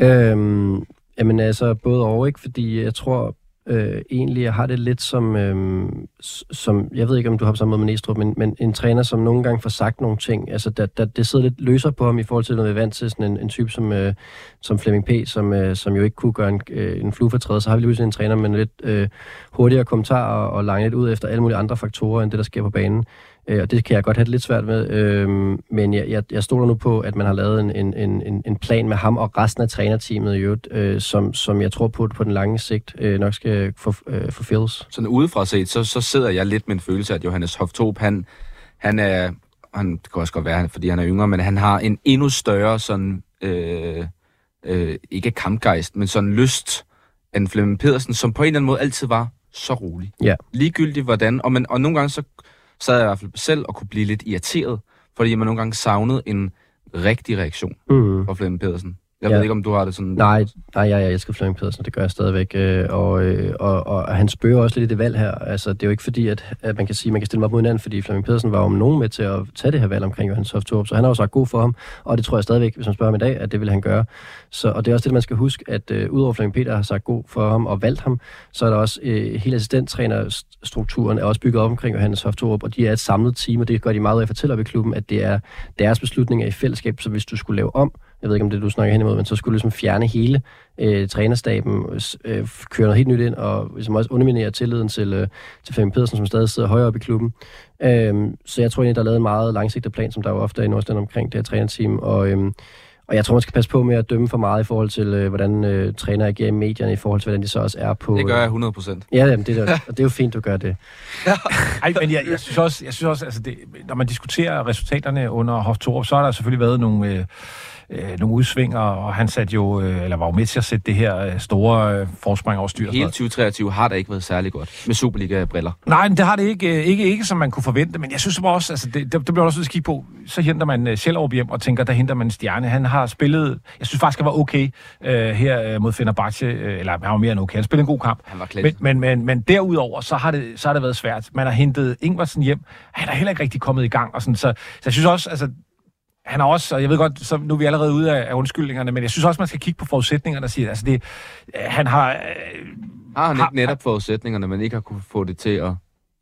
Øhm, jamen altså, både og, ikke? Fordi jeg tror øh, egentlig, jeg har det lidt som, øh, som, jeg ved ikke, om du har på samme måde med Næstrup, men, men en træner, som nogle gange får sagt nogle ting. Altså, der, der, det sidder lidt løser på ham i forhold til, når vi er vant til sådan en, en type som, øh, som Flemming P., som, øh, som jo ikke kunne gøre en, øh, en flue. Så har vi lige en træner med lidt øh, hurtigere kommentarer og, og langt lidt ud efter alle mulige andre faktorer, end det, der sker på banen. Øh, og det kan jeg godt have det lidt svært med. Øh, men jeg, jeg, jeg stoler nu på, at man har lavet en, en, en, en plan med ham og resten af trænerteamet i øvrigt, øh, som, som jeg tror på på den lange sigt øh, nok skal for, øh, forfældes. Sådan udefra set, så, så sidder jeg lidt med en følelse at Johannes Hoftob, han, han er, han, det kan også godt være, fordi han er yngre, men han har en endnu større sådan, øh, øh, ikke kampgejst, men sådan lyst end Flemming Pedersen, som på en eller anden måde altid var så rolig. Ja. Ligegyldigt hvordan, og, man, og nogle gange så så jeg i hvert fald selv at kunne blive lidt irriteret, fordi man nogle gange savnede en rigtig reaktion Mm. fra Flemming Pedersen. Jeg Ja. ved ikke, om du har det sådan... Nej, nej, jeg, jeg elsker Flemming Pedersen, det gør jeg stadigvæk. Øh, og, øh, og, og han spørger også lidt i det valg her. Altså, det er jo ikke fordi, at, at man kan sige, at man kan stille mig op mod hinanden, fordi Flemming Pedersen var om nogen med til at tage det her valg omkring Johannes Hoftorp, så han har jo sagt god for ham, og det tror jeg stadigvæk, hvis man spørger ham i dag, at det vil han gøre. Så, og det er også det, man skal huske, at øh, udover Flemming Peter har sagt god for ham og valgt ham, så er der også øh, hele assistenttrænerstrukturen er også bygget op omkring Johannes Hoftorp, og de er et samlet team, og det gør de meget af at fortælle op i klubben, at det er deres beslutninger i fællesskab, så hvis du skulle lave om, jeg ved ikke om det du snakker hen imod, men så skulle ligesom fjerne hele øh, trænerstaben, øh, køre noget helt nyt ind, og ligesom også underminere tilliden til, øh, til Flemming Pedersen, som stadig sidder højere oppe i klubben. Øh, så jeg tror egentlig, der er lavet en meget langsigtet plan, som der jo ofte er i Nordsjælland omkring det her trænerteam, og øh, og jeg tror, man skal passe på med at dømme for meget i forhold til, øh, hvordan øh, træner agerer i medierne, i forhold til, hvordan de så også er på... Det gør jeg 100 procent. Ja, jamen, det, er, og det er jo fint, du gør det. <laughs> Ej, men jeg, jeg synes også, jeg synes også altså det, når man diskuterer resultaterne under Hof Torup, så har der selvfølgelig været nogle... Øh, øh, nogle udsvinger, og han satte jo, øh, eller var jo med til at sætte det her øh, store øh, forspring over styr. Hele 2023 har der ikke været særlig godt med Superliga-briller. Nej, det har det ikke, øh, ikke, ikke, som man kunne forvente, men jeg synes også, altså det, det, det bliver også at kigge på, så henter man øh, Sjællerup hjem og tænker, der henter man en stjerne. Han har spillet, jeg synes faktisk, han var okay øh, her øh, mod Fenerbahce, øh, eller han var mere end okay, han spillede en god kamp. Han var men, men, men, men derudover, så har, det, så har det været svært. Man har hentet Ingvarsen hjem, han er heller ikke rigtig kommet i gang, og sådan, så, så jeg synes også, altså han har også, og jeg ved godt, så nu er vi allerede ude af, af undskyldningerne, men jeg synes også, man skal kigge på forudsætningerne og sige, altså det, han har... Øh, har han ikke netop forudsætningerne, men ikke har kunne få det til at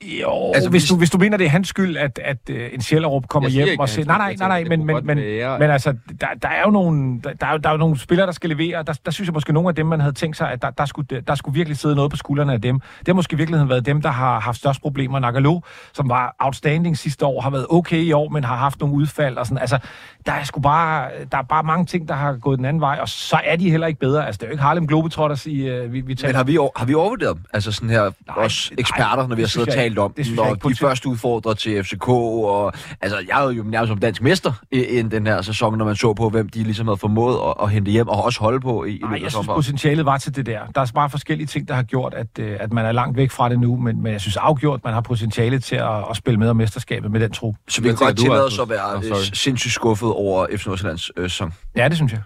jo, altså, hvis, du, hvis du mener, det er hans skyld, at, at uh, en Sjællerup kommer hjem ikke, og siger... Nej, nej, nej, nej, men, men, men, men altså, der, der er jo nogle, der, der, er, der er jo nogle spillere, der skal levere. Der, der synes jeg måske, nogle af dem, man havde tænkt sig, at der, der, skulle, der skulle virkelig sidde noget på skuldrene af dem. Det har måske i virkeligheden været dem, der har haft størst problemer. Nagalo, som var outstanding sidste år, har været okay i år, men har haft nogle udfald og sådan. Altså, der er sgu bare, der er bare mange ting, der har gået den anden vej, og så er de heller ikke bedre. Altså, det er jo ikke Harlem Globetrotters, i, uh, vi, vi taler. Men har vi, har vi overvurderet dem? Altså sådan her, nej, os eksperter, nej, når vi har siddet og talt om det, når de første udfordrer til FCK, og altså, jeg er jo nærmest som dansk mester i, i den her sæson, når man så på, hvem de ligesom havde formået at, at hente hjem, og også holde på i, i jeg synes, potentialet var til det der. Der er bare forskellige ting, der har gjort, at, øh, at man er langt væk fra det nu, men, men jeg synes afgjort, man har potentiale til at, at spille med om mesterskabet med den tro. Så vi kan godt tillade os at være oh, sindssygt skuffet over FC Nordsjællands øh, sæson. Ja, det synes jeg.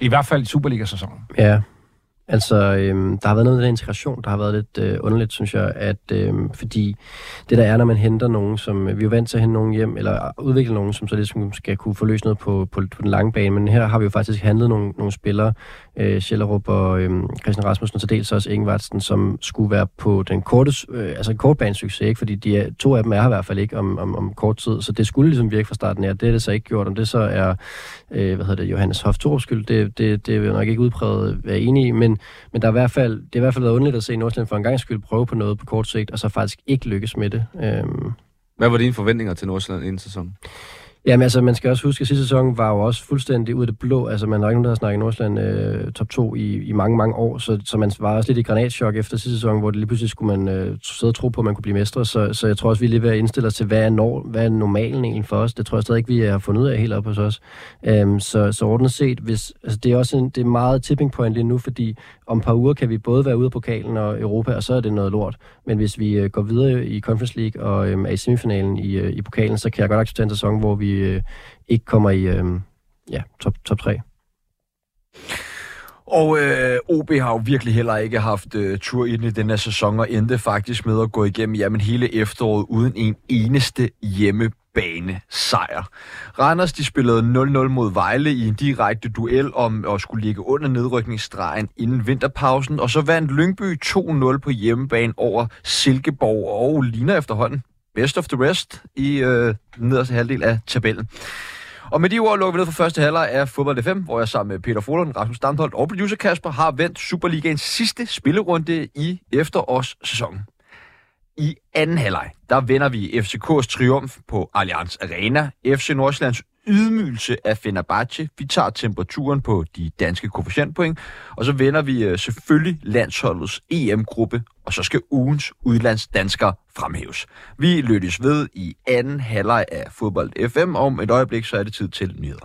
I hvert fald i Superliga-sæsonen. Ja, Altså, øhm, der har været noget med den integration, der har været lidt øh, underligt, synes jeg, at øhm, fordi det der er, når man henter nogen, som øh, vi er jo vant til at hente nogen hjem, eller udvikle nogen, som så ligesom skal kunne få løst noget på, på, på den lange bane, men her har vi jo faktisk handlet nogle, nogle spillere, øh, Schellerup og øh, Christian Rasmussen, og til dels også Ingvartsen, som skulle være på den korte, øh, altså kortbanesucces, ikke? fordi de er, to af dem er i hvert fald ikke om, om, om kort tid, så det skulle ligesom virke fra starten af. Det er det så ikke gjort. Om det så er, øh, hvad hedder det, Johannes Hoff skyld, det, det, det er jo nok ikke udpræget være enig i, men, men der er i hvert fald, det er i hvert fald været underligt at se Nordsjælland for en gang skyld prøve på noget på kort sigt, og så faktisk ikke lykkes med det. Øhm. Hvad var dine forventninger til Nordsjælland inden sæsonen? Jamen altså, man skal også huske, at sidste sæson var jo også fuldstændig ud af det blå. Altså, man har ikke nogen, der har snakket Nordsjælland øh, top 2 i, i mange, mange år, så, så man var også lidt i granatschok efter sidste sæson, hvor det lige pludselig skulle man øh, sidde og tro på, at man kunne blive mestre. Så, så jeg tror også, vi er lige ved at indstille os til, hvad er, nor- hvad er normalen egentlig for os. Det tror jeg stadig ikke, vi har fundet ud af helt op hos os. Øhm, så, så ordentligt set, hvis, altså, det er også en, det er meget tipping point lige nu, fordi om et par uger kan vi både være ude af pokalen og Europa, og så er det noget lort. Men hvis vi øh, går videre i Conference League og øh, er i semifinalen i, øh, i pokalen, så kan jeg godt acceptere en sæson, hvor vi øh, ikke kommer i øh, ja, top, top 3. Og øh, OB har jo virkelig heller ikke haft øh, tur ind i den her sæson, og endte faktisk med at gå igennem jamen, hele efteråret uden en eneste hjemmebane sejr. Randers de spillede 0-0 mod Vejle i en direkte duel om at skulle ligge under nedrykningsstregen inden vinterpausen, og så vandt Lyngby 2-0 på hjemmebane over Silkeborg og ligner efterhånden best of the rest i øh, den nederste halvdel af tabellen. Og med de ord lukker vi ned for første halvleg af Fodbold FM, hvor jeg sammen med Peter Frohlund, Rasmus Damholdt og producer Kasper har vendt Superligaens sidste spillerunde i efterårssæsonen. I anden halvleg, der vender vi FCK's triumf på Allianz Arena, FC Nordsjællands ydmygelse af Fenerbahce. Vi tager temperaturen på de danske koefficientpoint, og så vender vi øh, selvfølgelig landsholdets EM-gruppe, og så skal ugens udlandsdanskere fremhæves. Vi lyttes ved i anden halvleg af Fodbold FM. Om et øjeblik, så er det tid til nyheder.